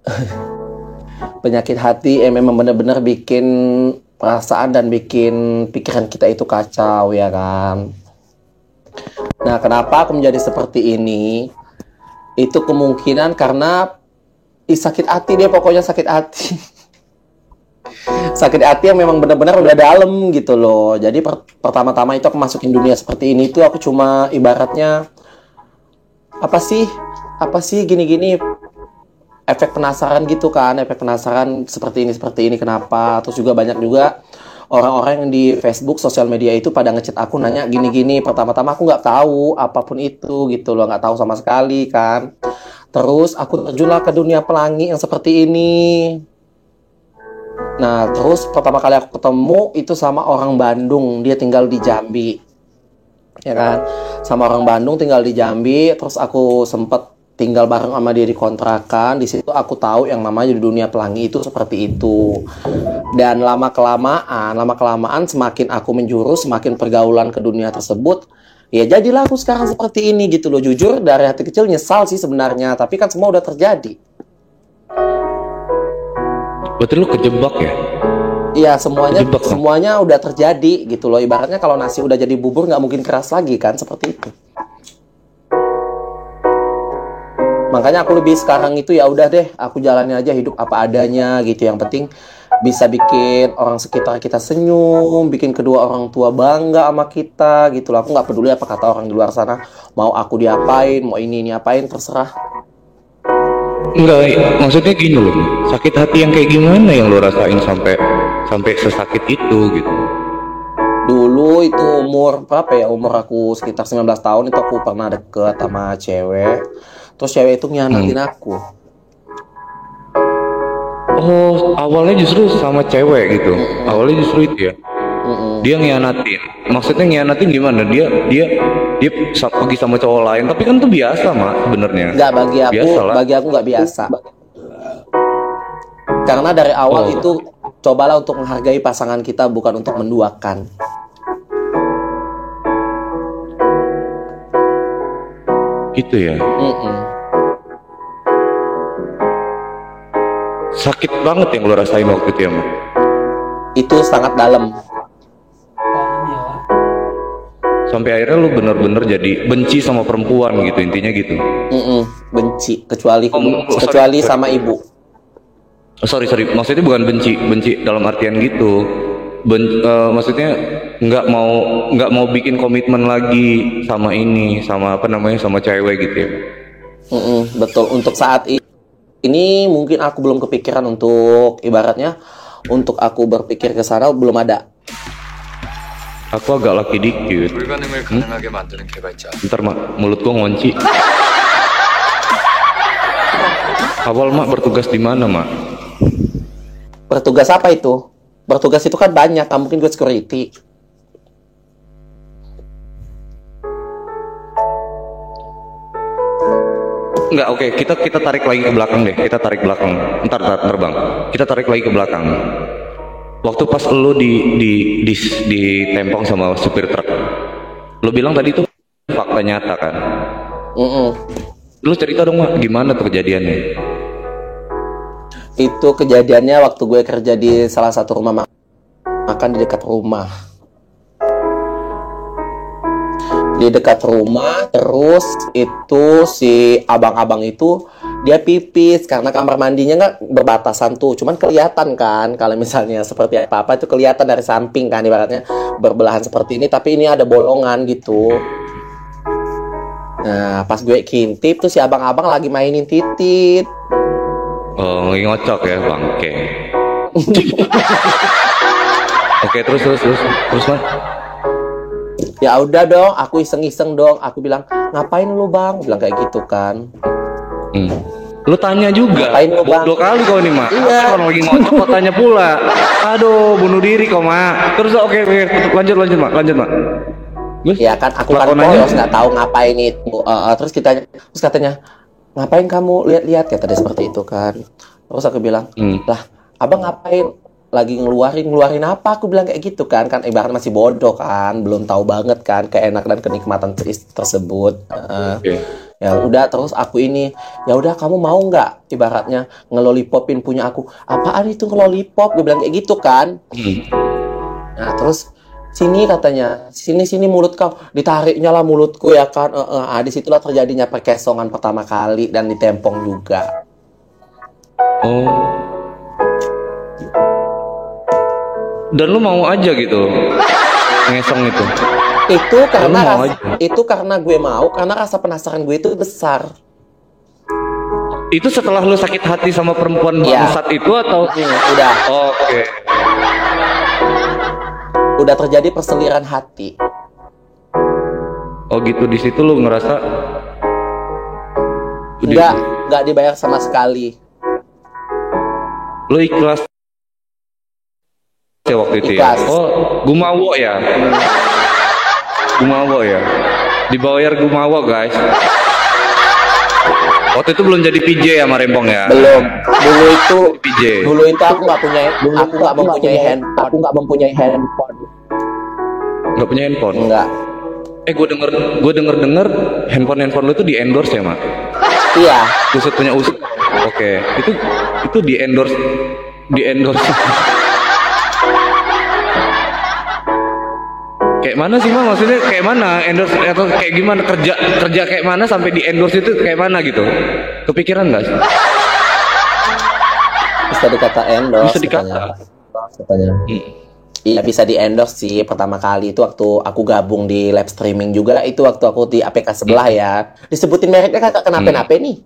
penyakit hati yang memang benar-benar bikin perasaan dan bikin pikiran kita itu kacau ya kan. Nah, kenapa aku menjadi seperti ini? Itu kemungkinan karena ih, sakit hati dia pokoknya sakit hati. sakit hati yang memang benar-benar udah dalam gitu loh. Jadi per- pertama-tama itu aku masukin dunia seperti ini tuh aku cuma ibaratnya apa sih? Apa sih gini-gini efek penasaran gitu kan efek penasaran seperti ini seperti ini kenapa terus juga banyak juga orang-orang yang di Facebook sosial media itu pada ngechat aku nanya gini-gini. Pertama-tama aku nggak tahu apa pun itu gitu loh nggak tahu sama sekali kan. Terus aku terjunlah ke dunia pelangi yang seperti ini. Nah terus pertama kali aku ketemu itu sama orang Bandung. Dia tinggal di Jambi. Ya kan? Sama orang Bandung tinggal di Jambi. Terus aku sempet tinggal bareng sama dia di kontrakan di situ aku tahu yang namanya di dunia pelangi itu seperti itu. Dan lama kelamaan lama kelamaan semakin aku menjurus semakin pergaulan ke dunia tersebut ya jadilah aku sekarang seperti ini gitu loh. Jujur dari hati kecil nyesal sih sebenarnya tapi kan semua udah terjadi. Berarti lu kejebak ya? Iya semuanya Kejebak, semuanya udah terjadi gitu loh. Ibaratnya kalau nasi udah jadi bubur nggak mungkin keras lagi kan seperti itu makanya aku lebih sekarang itu ya udah deh aku jalani aja hidup apa adanya gitu yang penting bisa bikin orang sekitar kita senyum bikin kedua orang tua bangga sama kita gitu loh aku nggak peduli apa kata orang di luar sana mau aku diapain mau ini ini apain terserah Enggak, maksudnya gini loh. Sakit hati yang kayak gimana yang lo rasain sampai sampai sesakit itu gitu? Dulu itu umur berapa ya? Umur aku sekitar 19 tahun itu aku pernah deket sama cewek. Terus cewek itu ngianatin aku. Oh, awalnya justru sama cewek gitu. Awalnya justru itu ya. Mm-mm. Dia ngianatin. Maksudnya ngianatin gimana? Dia dia dia pergi sama cowok lain, tapi kan itu biasa, Mak, sebenarnya. Enggak bagi aku, Biasa lah. bagi aku nggak biasa. Karena dari awal Oh. itu cobalah untuk menghargai pasangan kita bukan untuk menduakan. Gitu ya. Mm-mm. Sakit banget yang lo rasain waktu itu ya, Mak. Itu sangat dalam. Sampai akhirnya lu bener-bener jadi benci sama perempuan gitu, intinya gitu. Mm-mm. Benci kecuali Oh, sorry, kecuali sorry. sama ibu. Oh, sorry sorry maksudnya bukan benci benci dalam artian gitu ben, uh, maksudnya nggak mau nggak mau bikin komitmen lagi sama ini sama apa namanya sama cewek gitu ya? Mm -mm, betul. Untuk saat ini ini mungkin aku belum kepikiran untuk ibaratnya untuk aku berpikir ke sana belum ada. Aku agak laki dikit. Hmm? ntar mak mulut gua ngunci. Awal mak bertugas di mana mak? Bertugas apa itu? Bertugas itu kan banyak, kan mungkin gue security. Nggak, oke. Kita kita tarik lagi ke belakang deh. Kita tarik belakang. Ntar, ntar, ntar bang. Kita tarik lagi ke belakang. Waktu pas lo di di di di tempong sama supir truk, lo bilang tadi itu fakta nyata kan? Mm-mm. Lo cerita dong mak, gimana tuh kejadiannya? Itu kejadiannya waktu gue kerja di salah satu rumah ma- makan di dekat rumah. Di dekat rumah, terus itu si abang-abang itu dia pipis karena kamar mandinya nggak berbatasan tuh, cuman kelihatan kan kalau misalnya seperti apa apa itu kelihatan dari samping kan ibaratnya berbelahan seperti ini, tapi ini ada bolongan gitu. Nah, pas gue kintip tuh si abang-abang lagi mainin titit. Oh, ngocok ya bang. Oke. Oke terus terus terus terus mak. Ya udah dong, aku iseng-iseng dong. Aku bilang, ngapain lu bang? Bilang kayak gitu kan. Hmm. Lu tanya juga. Ngapain lu, Bang? Dua kali kau nih, Mak. Iya. Orang lagi ngocok kau tanya pula. Aduh, bunuh diri kau, Mak. Terus oke, oke, lanjut lanjut, Mak. Lanjut, Mak. Terus? Ya kan, aku kan polos nggak tahu ngapain itu. Eh, eh, terus kita, terus katanya, ngapain kamu lihat-lihat? Kata dia seperti itu kan. Terus aku bilang, Hmm. lah, abang ngapain? Lagi ngeluarin, ngeluarin apa? Aku bilang kayak gitu kan. Kan ibarat masih bodoh kan, belum tahu banget kan keenak dan kenikmatan tersebut. Oke. ya udah terus aku ini ya udah kamu mau nggak ibaratnya ngelolipopin punya aku apaan itu ngelolipop gue bilang kayak gitu kan nah terus sini katanya sini sini mulut kau ditariknya lah mulutku ya kan Eh, eh. ah, di situlah terjadinya perkesongan pertama kali dan ditempong juga Oh. Dan lu mau aja gitu. Ngesong itu. itu karena mau rasa- aja. itu karena gue mau karena rasa penasaran gue itu besar Itu setelah lu sakit hati sama perempuan Iya. bangsat itu atau Hmm, udah Oke. Udah terjadi perseliran hati Oh gitu di situ lu ngerasa nggak nggak dibayar sama sekali lu ikhlas ya waktu itu Ikhlas. ya. Oh, gumawo ya. Gumawo ya. Dibayar gumawo guys. Waktu itu belum jadi PJ ya sama Rempong ya. belum dulu itu PJ. dulu itu aku nggak punya aku nggak mempunyai hand aku nggak mempunyai handphone Nggak punya handphone. enggak Eh gue denger gue denger denger handphone handphone lu tuh di endorse ya mak. iya Usut punya usut. Oke. Itu itu di endorse di endorse. kayak mana sih mah maksudnya kayak mana? Endorse atau kayak gimana? Kerja kerja kayak mana sampai di endorse itu kayak mana gitu? Kepikiran nggak sih? bisa dikata endorse Bisa dikata. katanya. katanya Hmm. Iya bisa di endorse sih pertama kali itu waktu aku gabung di live streaming juga. Itu waktu aku di APK sebelah ya. Disebutin mereknya kakak kenapa-napa nih.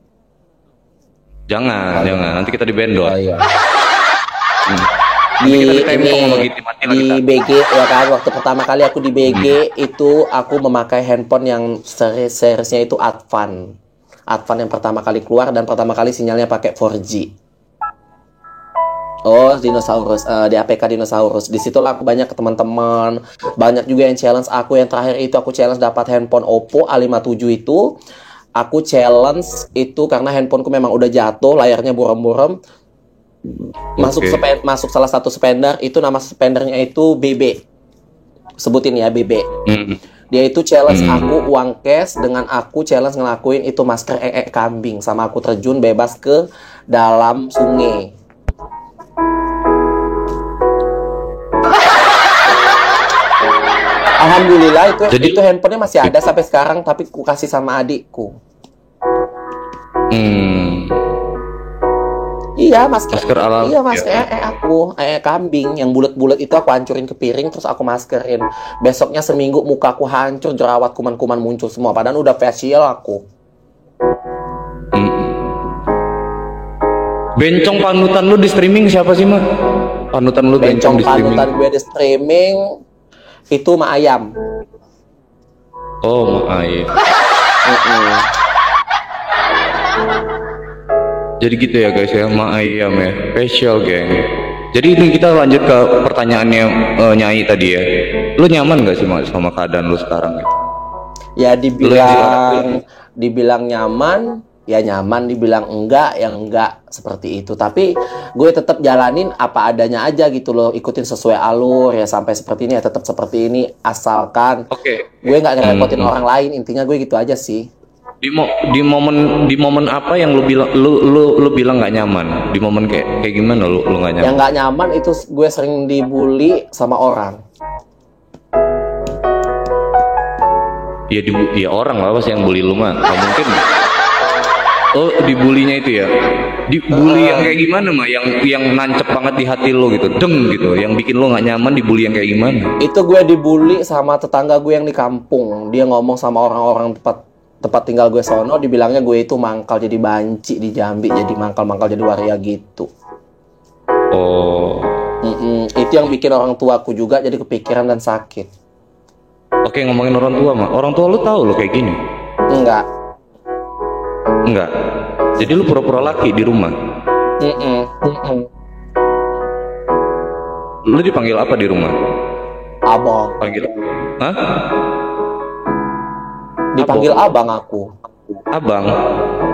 Jangan jangan. Nanti kita di bendor oh iya. Hmm. Di ini gitu, di. BG ya kan waktu pertama kali aku di BG itu aku memakai handphone yang seri seriesnya itu Advan Advan yang pertama kali keluar dan pertama kali sinyalnya pakai 4G Oh, dinosaurus eh, di APK dinosaurus. Di situ aku banyak ke teman-teman. Banyak juga yang challenge aku. Yang terakhir itu aku challenge dapat handphone Oppo A57 itu. Aku challenge itu karena handphoneku memang udah jatuh, layarnya buram-buram. Masuk Oke. sepen- masuk salah satu spender itu nama spendernya itu BB. Sebutin ya BB. Hmm. Dia itu challenge Hmm. aku uang cash dengan aku challenge ngelakuin itu masker ee kambing sama aku terjun bebas ke dalam sungai. Alhamdulillah itu Jadi- itu handphonenya masih ada sampai sekarang tapi ku kasih sama adikku. Hmm. Iya masker. Masker ala- Iya masker iya. ee aku ee kambing yang bulat-bulat itu aku hancurin ke piring terus aku maskerin. Besoknya seminggu muka aku hancur jerawat kuman-kuman muncul semua padahal udah facial aku. Hmm. Bencong panutan lu di streaming siapa sih mah? Panutan lu bencong, bencong di streaming. panutan gue di streaming itu mah ayam. Oh, maaf. Mm-mm. Jadi gitu ya guys ya, ma ayam ya, special geng. Jadi ini kita lanjut ke pertanyaannya eh, Nyai tadi ya. Lu nyaman gak sih sama keadaan lu sekarang? gitu? Ya dibilang dibilang nyaman, ya nyaman, dibilang enggak, ya enggak seperti itu. Tapi gue tetap jalanin apa adanya aja gitu loh, ikutin sesuai alur ya sampai seperti ini ya tetap seperti ini asalkan Oke. gue nggak ngerepotin Hmm. orang lain. Intinya gue gitu aja sih. Di mo di momen di momen apa yang lu bilang lu lu lu bilang nggak nyaman? Di momen kayak kayak gimana lu lu nggak Yang nyaman? nggak nyaman itu gue sering dibully sama orang. Ya di ya orang lah pasti yang bully lu mah. Nggak mungkin. Oh, dibulinya itu ya. Dibully yang kayak gimana mah? Yang yang nancep banget di hati lu gitu. Deng gitu. Yang bikin lu nggak nyaman dibully yang kayak gimana? Itu gue dibully sama tetangga gue yang di kampung. Dia ngomong sama orang-orang tempat tempat tinggal gue sono, dibilangnya gue itu mangkal jadi banci di Jambi, jadi mangkal-mangkal jadi waria gitu. Oh. Mm-mm. Itu yang bikin orang tuaku juga jadi kepikiran dan sakit. Oke ngomongin orang tua mah. Orang tua lu tahu lo kayak gini? Enggak. Enggak. Jadi lu pura-pura laki di rumah. Mm-mm. Mm-mm. Lu dipanggil apa di rumah? Abang. Panggil. Hah? Dipanggil abang aku. Abang.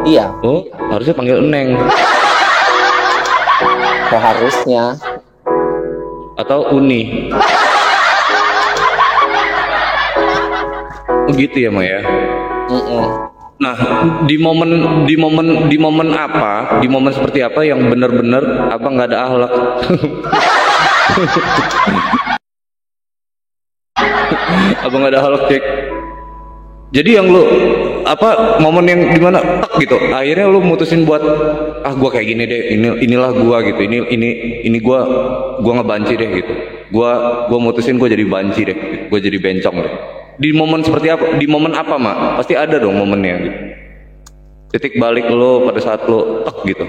Iya, Oh, harusnya panggil Neng seharusnya. atau Uni. Oh gitu ya, Ma ya. Mm-mm. Nah, di momen di momen di momen apa, di momen seperti apa yang benar-benar abang nggak ada ahlak? abang nggak ada ahlak cek. Jadi yang lu apa momen yang di mana tak gitu, akhirnya lu mutusin buat ah gua kayak gini deh, ini inilah gua gitu, ini ini ini gua gua ngebanci deh gitu, gua gua mutusin gua jadi banci deh, gua jadi bencong deh. Di momen seperti apa? Di momen apa mak? Pasti ada dong momennya gitu. Titik balik lo pada saat lo tek gitu.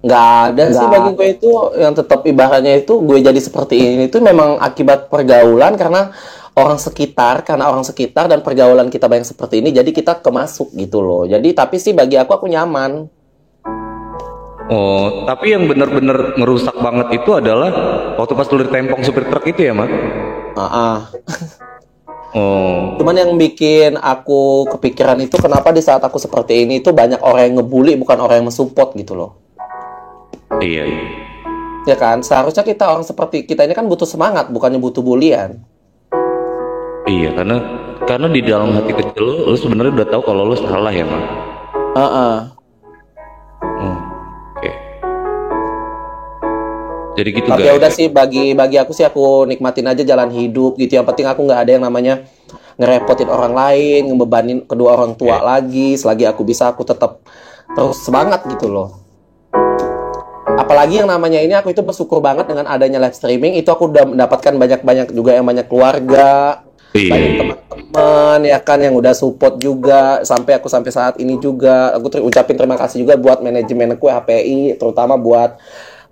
nggak ada sih bagi gue itu yang tetap ibaratnya itu gue jadi seperti ini itu memang akibat pergaulan karena orang sekitar karena orang sekitar dan pergaulan kita banyak seperti ini jadi kita kemasuk gitu loh jadi tapi sih bagi aku aku nyaman Oh, tapi yang benar-benar ngerusak banget itu adalah waktu pas lu ditempong supir truk itu ya, Mak? Ah, ah. Oh, cuman yang bikin aku kepikiran itu kenapa di saat aku seperti ini itu banyak orang yang ngebully bukan orang yang mensupport gitu loh iya, iya. ya kan seharusnya kita orang seperti kita ini kan butuh semangat bukannya butuh bulian Iya, karena karena di dalam hati kecil lu, lu sebenarnya udah tahu kalau lu salah ya, Mak. Ah, ah. Hmm, Oke. Jadi gitu Tapi ya udah sih bagi bagi aku sih aku nikmatin aja jalan hidup gitu. Yang penting aku nggak ada yang namanya ngerepotin orang lain, ngebebanin kedua orang tua Oke. lagi. Selagi aku bisa aku tetap terus semangat gitu loh. Apalagi yang namanya ini aku itu bersyukur banget dengan adanya live streaming itu aku udah mendapatkan banyak-banyak juga yang banyak keluarga, Iya. banyak teman-teman ya kan yang udah support juga sampai aku sampai saat ini juga aku ter- ucapin terima kasih juga buat manajemenku HPI terutama buat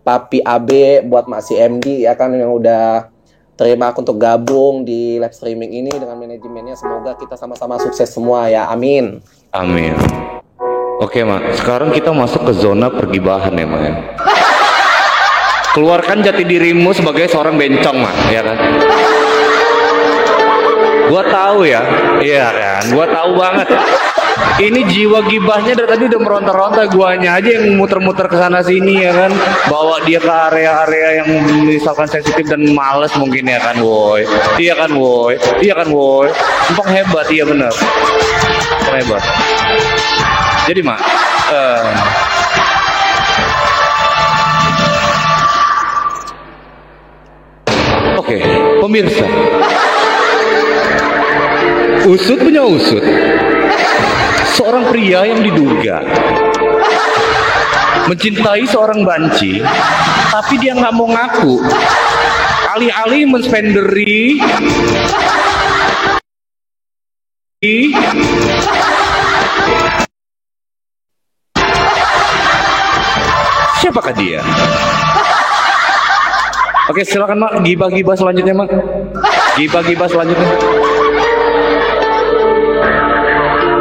Papi AB buat Mak si MD ya kan yang udah terima aku untuk gabung di live streaming ini dengan manajemennya semoga kita sama-sama sukses semua ya amin Amin. Oke, Mak. Sekarang kita masuk ke zona pergibahan ya, Mak. ya. Keluarkan jati dirimu sebagai seorang bencong, Mak, ya kan? Gua tahu ya, iya kan? Gua tahu banget. Ini jiwa gibahnya dari tadi udah meronta-ronta guanya aja yang muter-muter ke sana sini ya kan. Bawa dia ke area-area yang misalkan sensitif dan males mungkin ya kan, woi. Iya kan, woi. Iya kan, woi. Empang hebat, iya bener. Empang hebat. Jadi mak, eh, oke, pemirsa, usut punya usut, seorang pria yang diduga mencintai seorang banci, tapi dia nggak mau ngaku, alih-alih menspenderi Siapakah dia? Oke, silakan Mak, gibah-gibah selanjutnya, Mak. Gibah-gibah selanjutnya.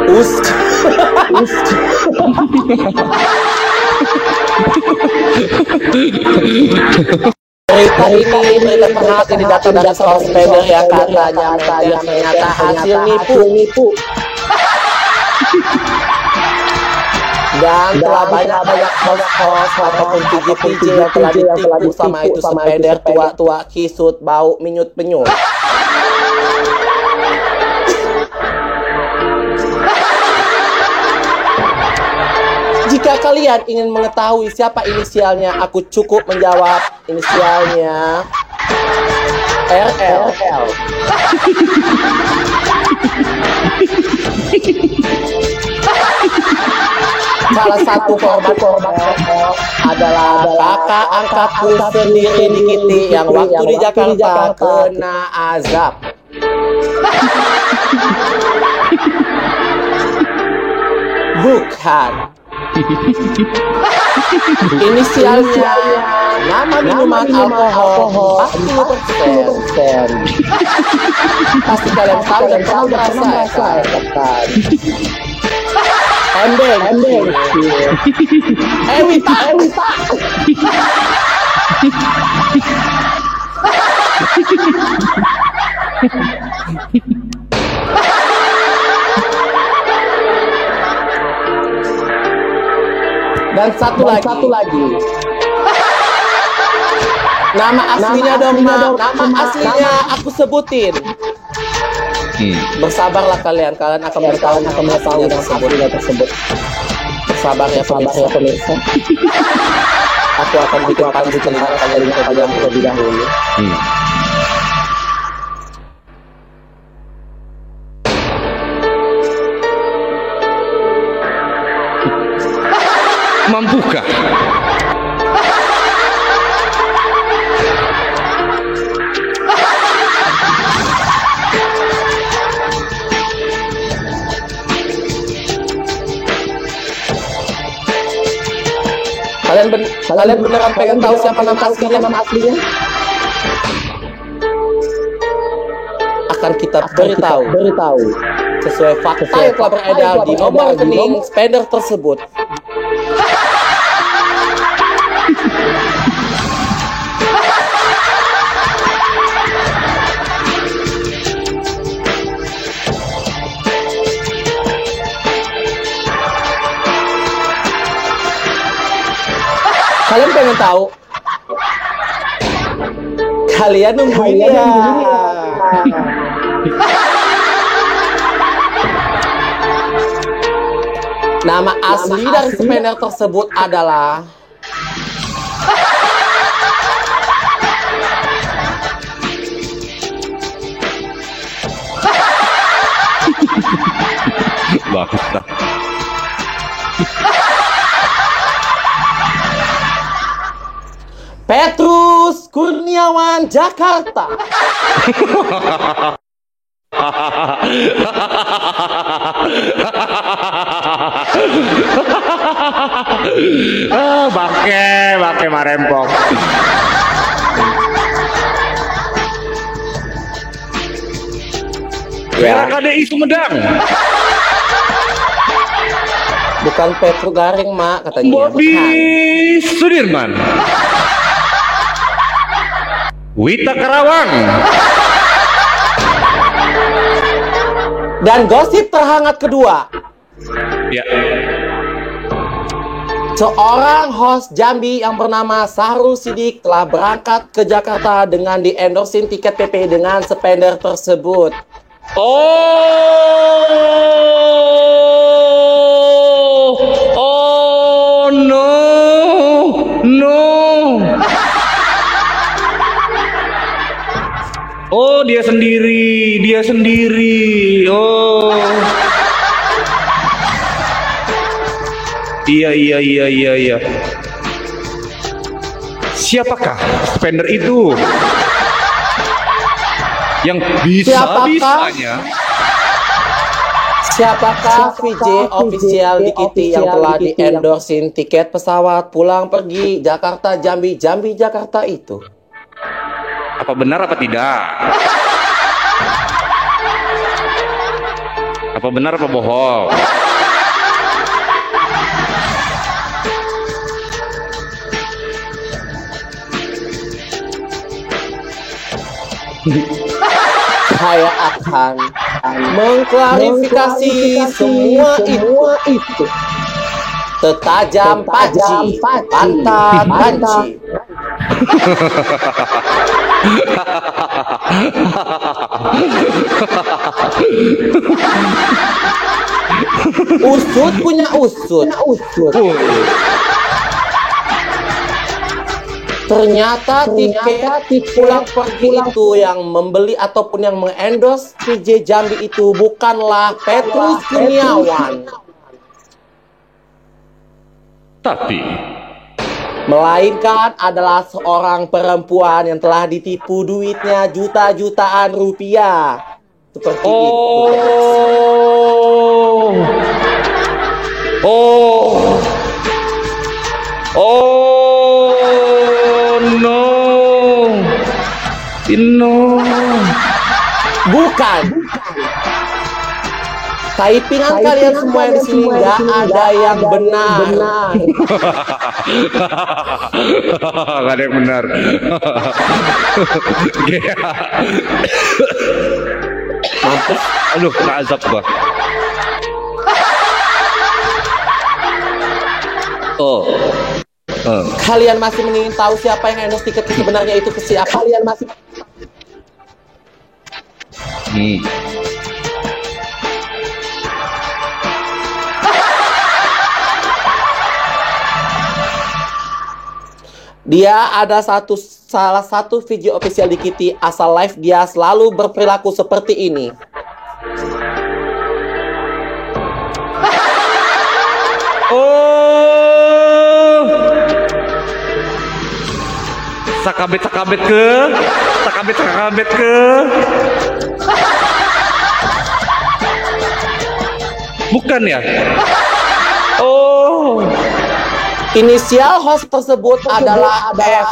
Us Berita ini berita terhati di data dari seorang spender yang katanya media ternyata hasil nipu. Nipu. Dan telah banyak banyak host-host ataupun PJ-PJ yang telah ditipu sama itu spender tua-tua kisut bau minyut penyut Jika kalian ingin mengetahui siapa inisialnya, aku cukup menjawab inisialnya RL. Salah satu korban korban adalah kakak angkatku sendiri di Kiti yang waktu di Jakarta kena azab. Bukan. Inisialnya nama minuman alkohol 40%. Pasti kalian tahu dan pernah kan. Embeng, embeng. Eh Dan satu lagi. Satu lagi. Nama aslinya dong, Ma. Nama aslinya aku sebutin. Hmm. Bersabarlah kalian, kalian akan mengetahui akan mengetahui tersebut. tersebut. Bersabar ya pemirsa. pemirsa. Aku akan bikin panas di telinga kalian terlebih dahulu. Hmm. Kalian beneran pengen tahu siapa nama aslinya? Nama aslinya? Akan kita beritahu, beritahu sesuai fakta yang telah beredar di nomor rekening spender tersebut. Kalian pengen tahu? Kalian nungguin ya. Nama asli dari spender tersebut adalah. Petrus Kurniawan Jakarta. ah, bangke, bangke marempong. Ya, KDI Sumedang. bukan Petru Garing, Mak, katanya. Bobby. Sudirman. Wita Karawang. Dan gosip terhangat kedua. Ya. Seorang host Jambi yang bernama Sahrul Sidik telah berangkat ke Jakarta dengan di endorsein tiket PP dengan spender tersebut. Oh. Oh no. No. Oh, dia sendiri, dia sendiri. Oh. Iya, iya, iya, iya, iya. Siapakah spender itu? Yang bisa-bisanya Siapakah VJ official di Kitty yang telah di endorsein tiket pesawat pulang pergi Jakarta Jambi Jambi Jakarta itu? Apa benar apa tidak? Apa benar apa bohong? Saya akan mengklarifikasi semua itu. Tetajam paji, pantat panci. Usut punya usut. Ternyata tiket pulang pergi itu yang membeli ataupun yang mengendorse PJ Jambi itu bukanlah Petrus Kurniawan, Tapi melainkan adalah seorang perempuan yang telah ditipu duitnya juta-jutaan rupiah. Seperti itu. Oh. Oh. Oh no. No. Bukan. Typingan kalian semua yang di sini nggak ada yang benar. Gak ada yang benar. Mampus. Aduh, azab gua. Oh. Eh. Kalian masih ingin tahu siapa yang endorse tiket sebenarnya itu ke siapa? Kalian masih Hmm. Dia ada satu salah satu video official di Kitty asal live dia selalu berperilaku seperti ini. Oh. Sakabet sakabet ke? Sakabet sakabet ke? Bukan ya? Oh. Inisial host tersebut adalah F.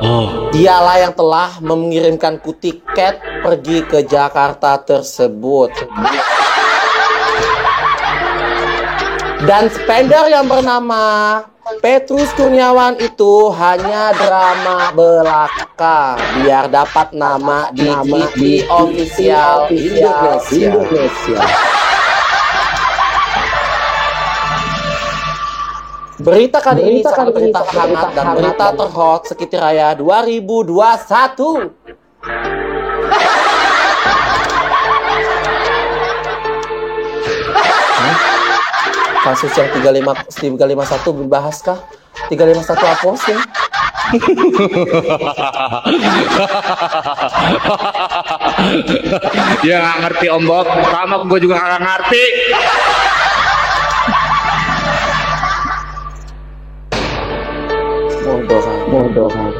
Oh. Dialah yang telah mengirimkanku tiket pergi ke Jakarta tersebut. Dan spender yang bernama Petrus Kurniawan itu hanya drama belaka biar dapat nama di TV official Indonesia. Berita kali ini sangat berita hangat dan berita terhot sekitar raya 2021. Kasus yang 35 351 dibahas kah? 351 apa sih? ya nggak ngerti om Bob sama gue juga nggak ngerti Bodoh kan.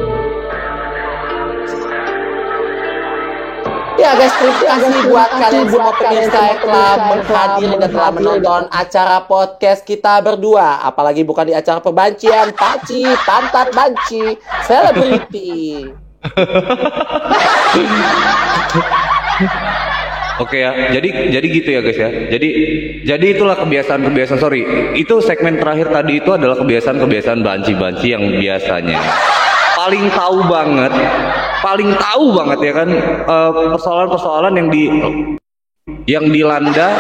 Ya guys, terima kasih buat kalian semua pemirsa yang telah menghadiri dan telah menonton acara podcast kita berdua. Apalagi bukan di acara perbancian, Paci, Pantat Banci, Selebriti. Oke ya, jadi jadi gitu ya guys ya. Jadi jadi itulah kebiasaan-kebiasaan sorry. Itu segmen terakhir tadi itu adalah kebiasaan-kebiasaan banci-banci yang biasanya paling tahu banget, paling tahu banget ya kan eh, persoalan-persoalan yang di yang dilanda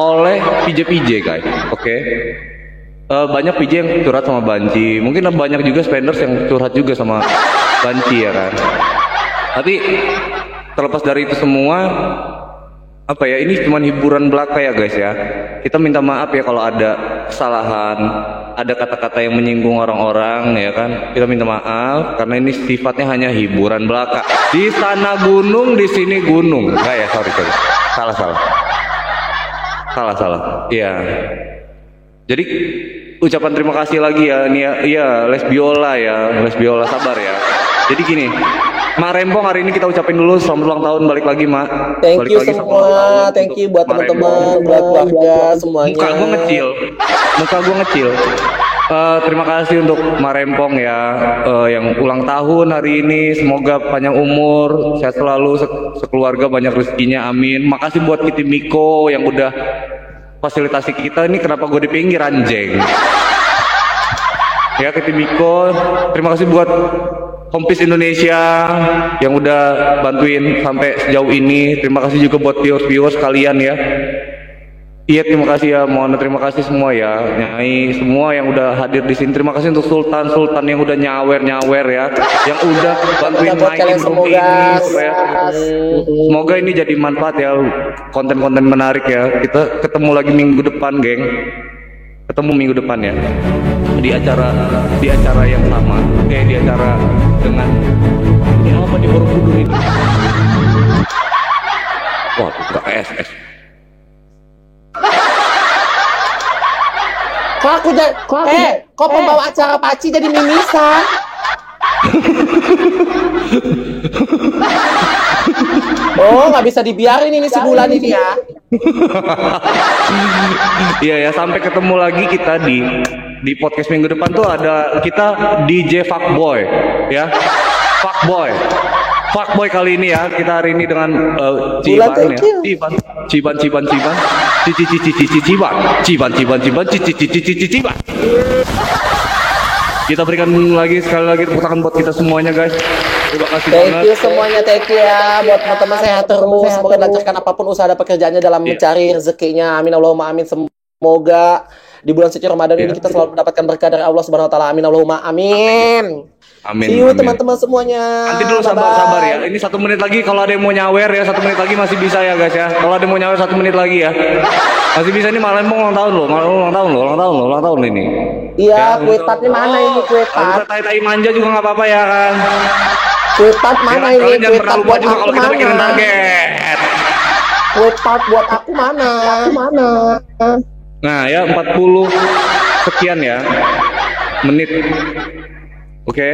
oleh PJ-PJ guys. Oke. Eh, banyak PJ yang curhat sama banci. Mungkin banyak juga spenders yang curhat juga sama banci ya kan. Tapi terlepas dari itu semua apa ya ini cuma hiburan belaka ya guys ya. Kita minta maaf ya kalau ada kesalahan ada kata-kata yang menyinggung orang-orang ya kan. Kita minta maaf karena ini sifatnya hanya hiburan belaka. Di sana gunung di sini gunung. Enggak ya sorry sorry. Salah salah. Salah salah. Iya. Jadi ucapan terima kasih lagi ya nih ya iya biola ya. Les biola sabar ya. Jadi gini Mak Rempong hari ini kita ucapin dulu selamat ulang tahun balik lagi Mak Thank balik you lagi semua, thank you buat teman-teman, Rempong. buat keluarga semuanya. Muka gue ngecil, muka gue ngecil. Eh, terima kasih untuk Marempong ya eh, yang ulang tahun hari ini. Semoga panjang umur, sehat selalu, se- sekeluarga banyak rezekinya. Amin. Makasih buat Kitty Miko yang udah fasilitasi kita. Ini kenapa gue di pinggir anjing? Ya Kitty Miko, terima kasih buat Kompis Indonesia yang udah bantuin sampai sejauh ini. Terima kasih juga buat viewers-viewers kalian ya. Iya terima kasih ya, mohon terima kasih semua ya, Nyai semua yang udah hadir di sini. Terima kasih untuk Sultan Sultan yang udah nyawer nyawer ya, yang udah bantuin mainin semoga ini supaya semoga ini jadi manfaat ya, konten-konten menarik ya. Kita ketemu lagi minggu depan, geng. Ketemu minggu depan ya di acara di acara yang sama, kayak di acara dengan ini apa di Borobudur ini? Wah, buka SS. Kok aku jadi, eh, kok pembawa acara Paci jadi mimisan? oh, nggak bisa dibiarin ini sebulan ini ya. Iya ya, sampai ketemu lagi kita di di podcast minggu depan tuh ada kita DJ Fuckboy ya. Fuckboy. Fuckboy kali ini ya, kita hari ini dengan eh, Ciban ya. Ciban, Ciban, Ciban, Ciban. Cici, cici, cici, Ciban. Ciban, Ciban, Ciban, cici, cici, cici, Ciban. Kita berikan lagi sekali lagi tepuk tangan buat kita semuanya guys. Terima kasih Thank banget. you semuanya, thank you ya buat teman-teman sehat terus. Semoga dilancarkan apa pun usaha dan pekerjaannya dalam mencari rezekinya. Amin Allahumma amin. Semoga di bulan suci Ramadan ini Iya. kita selalu mendapatkan berkah dari Allah Subhanahu wa taala. Amin Allahumma amin. Amin. Amin. teman-teman semuanya. Nanti dulu sabar Bye-bye. sabar ya. Ini satu menit lagi kalau ada yang mau nyawer ya satu menit lagi masih bisa ya guys ya. Kalau ada yang mau nyawer satu menit lagi ya. Masih bisa ini malam ulang tahun loh, malam ulang tahun loh, ulang tahun loh, ulang tahun ini. Iya, Ya. kue tatnya mana ini kue Kalau bisa tat? tai-tai manja juga nggak apa-apa ya kan. Kue tat mana ini? Kue tat lupa buat juga aku kalau kita bikin mana? target. Kue tat buat aku mana? Mana? Nah ya 40 sekian ya menit. Oke.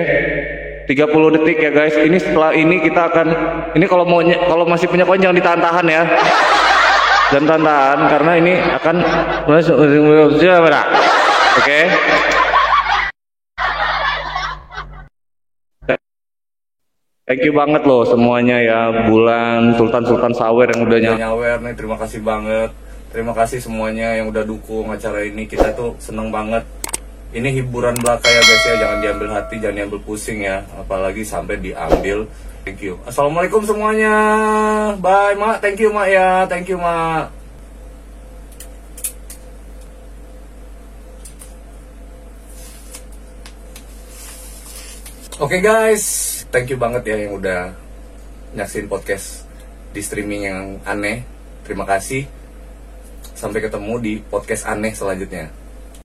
30 detik ya guys. Ini setelah ini kita akan ini kalau mau kalau masih punya koin jangan ditahan-tahan ya. Dan tahan-tahan karena ini akan Oke. Thank you banget loh semuanya ya Bulan Sultan Sultan Sawer yang udah ny- nyawer nih terima kasih banget terima kasih semuanya yang udah dukung acara ini. Kita tuh seneng banget. Ini hiburan belaka ya guys ya. Jangan diambil hati jangan diambil pusing ya. Apalagi sampai diambil. Thank you. Assalamualaikum semuanya. Bye mak. Thank you mak ya. Thank you mak. Oke guys, thank you banget ya yang udah nyaksin podcast di streaming yang aneh. Terima kasih. Sampai ketemu di podcast aneh selanjutnya.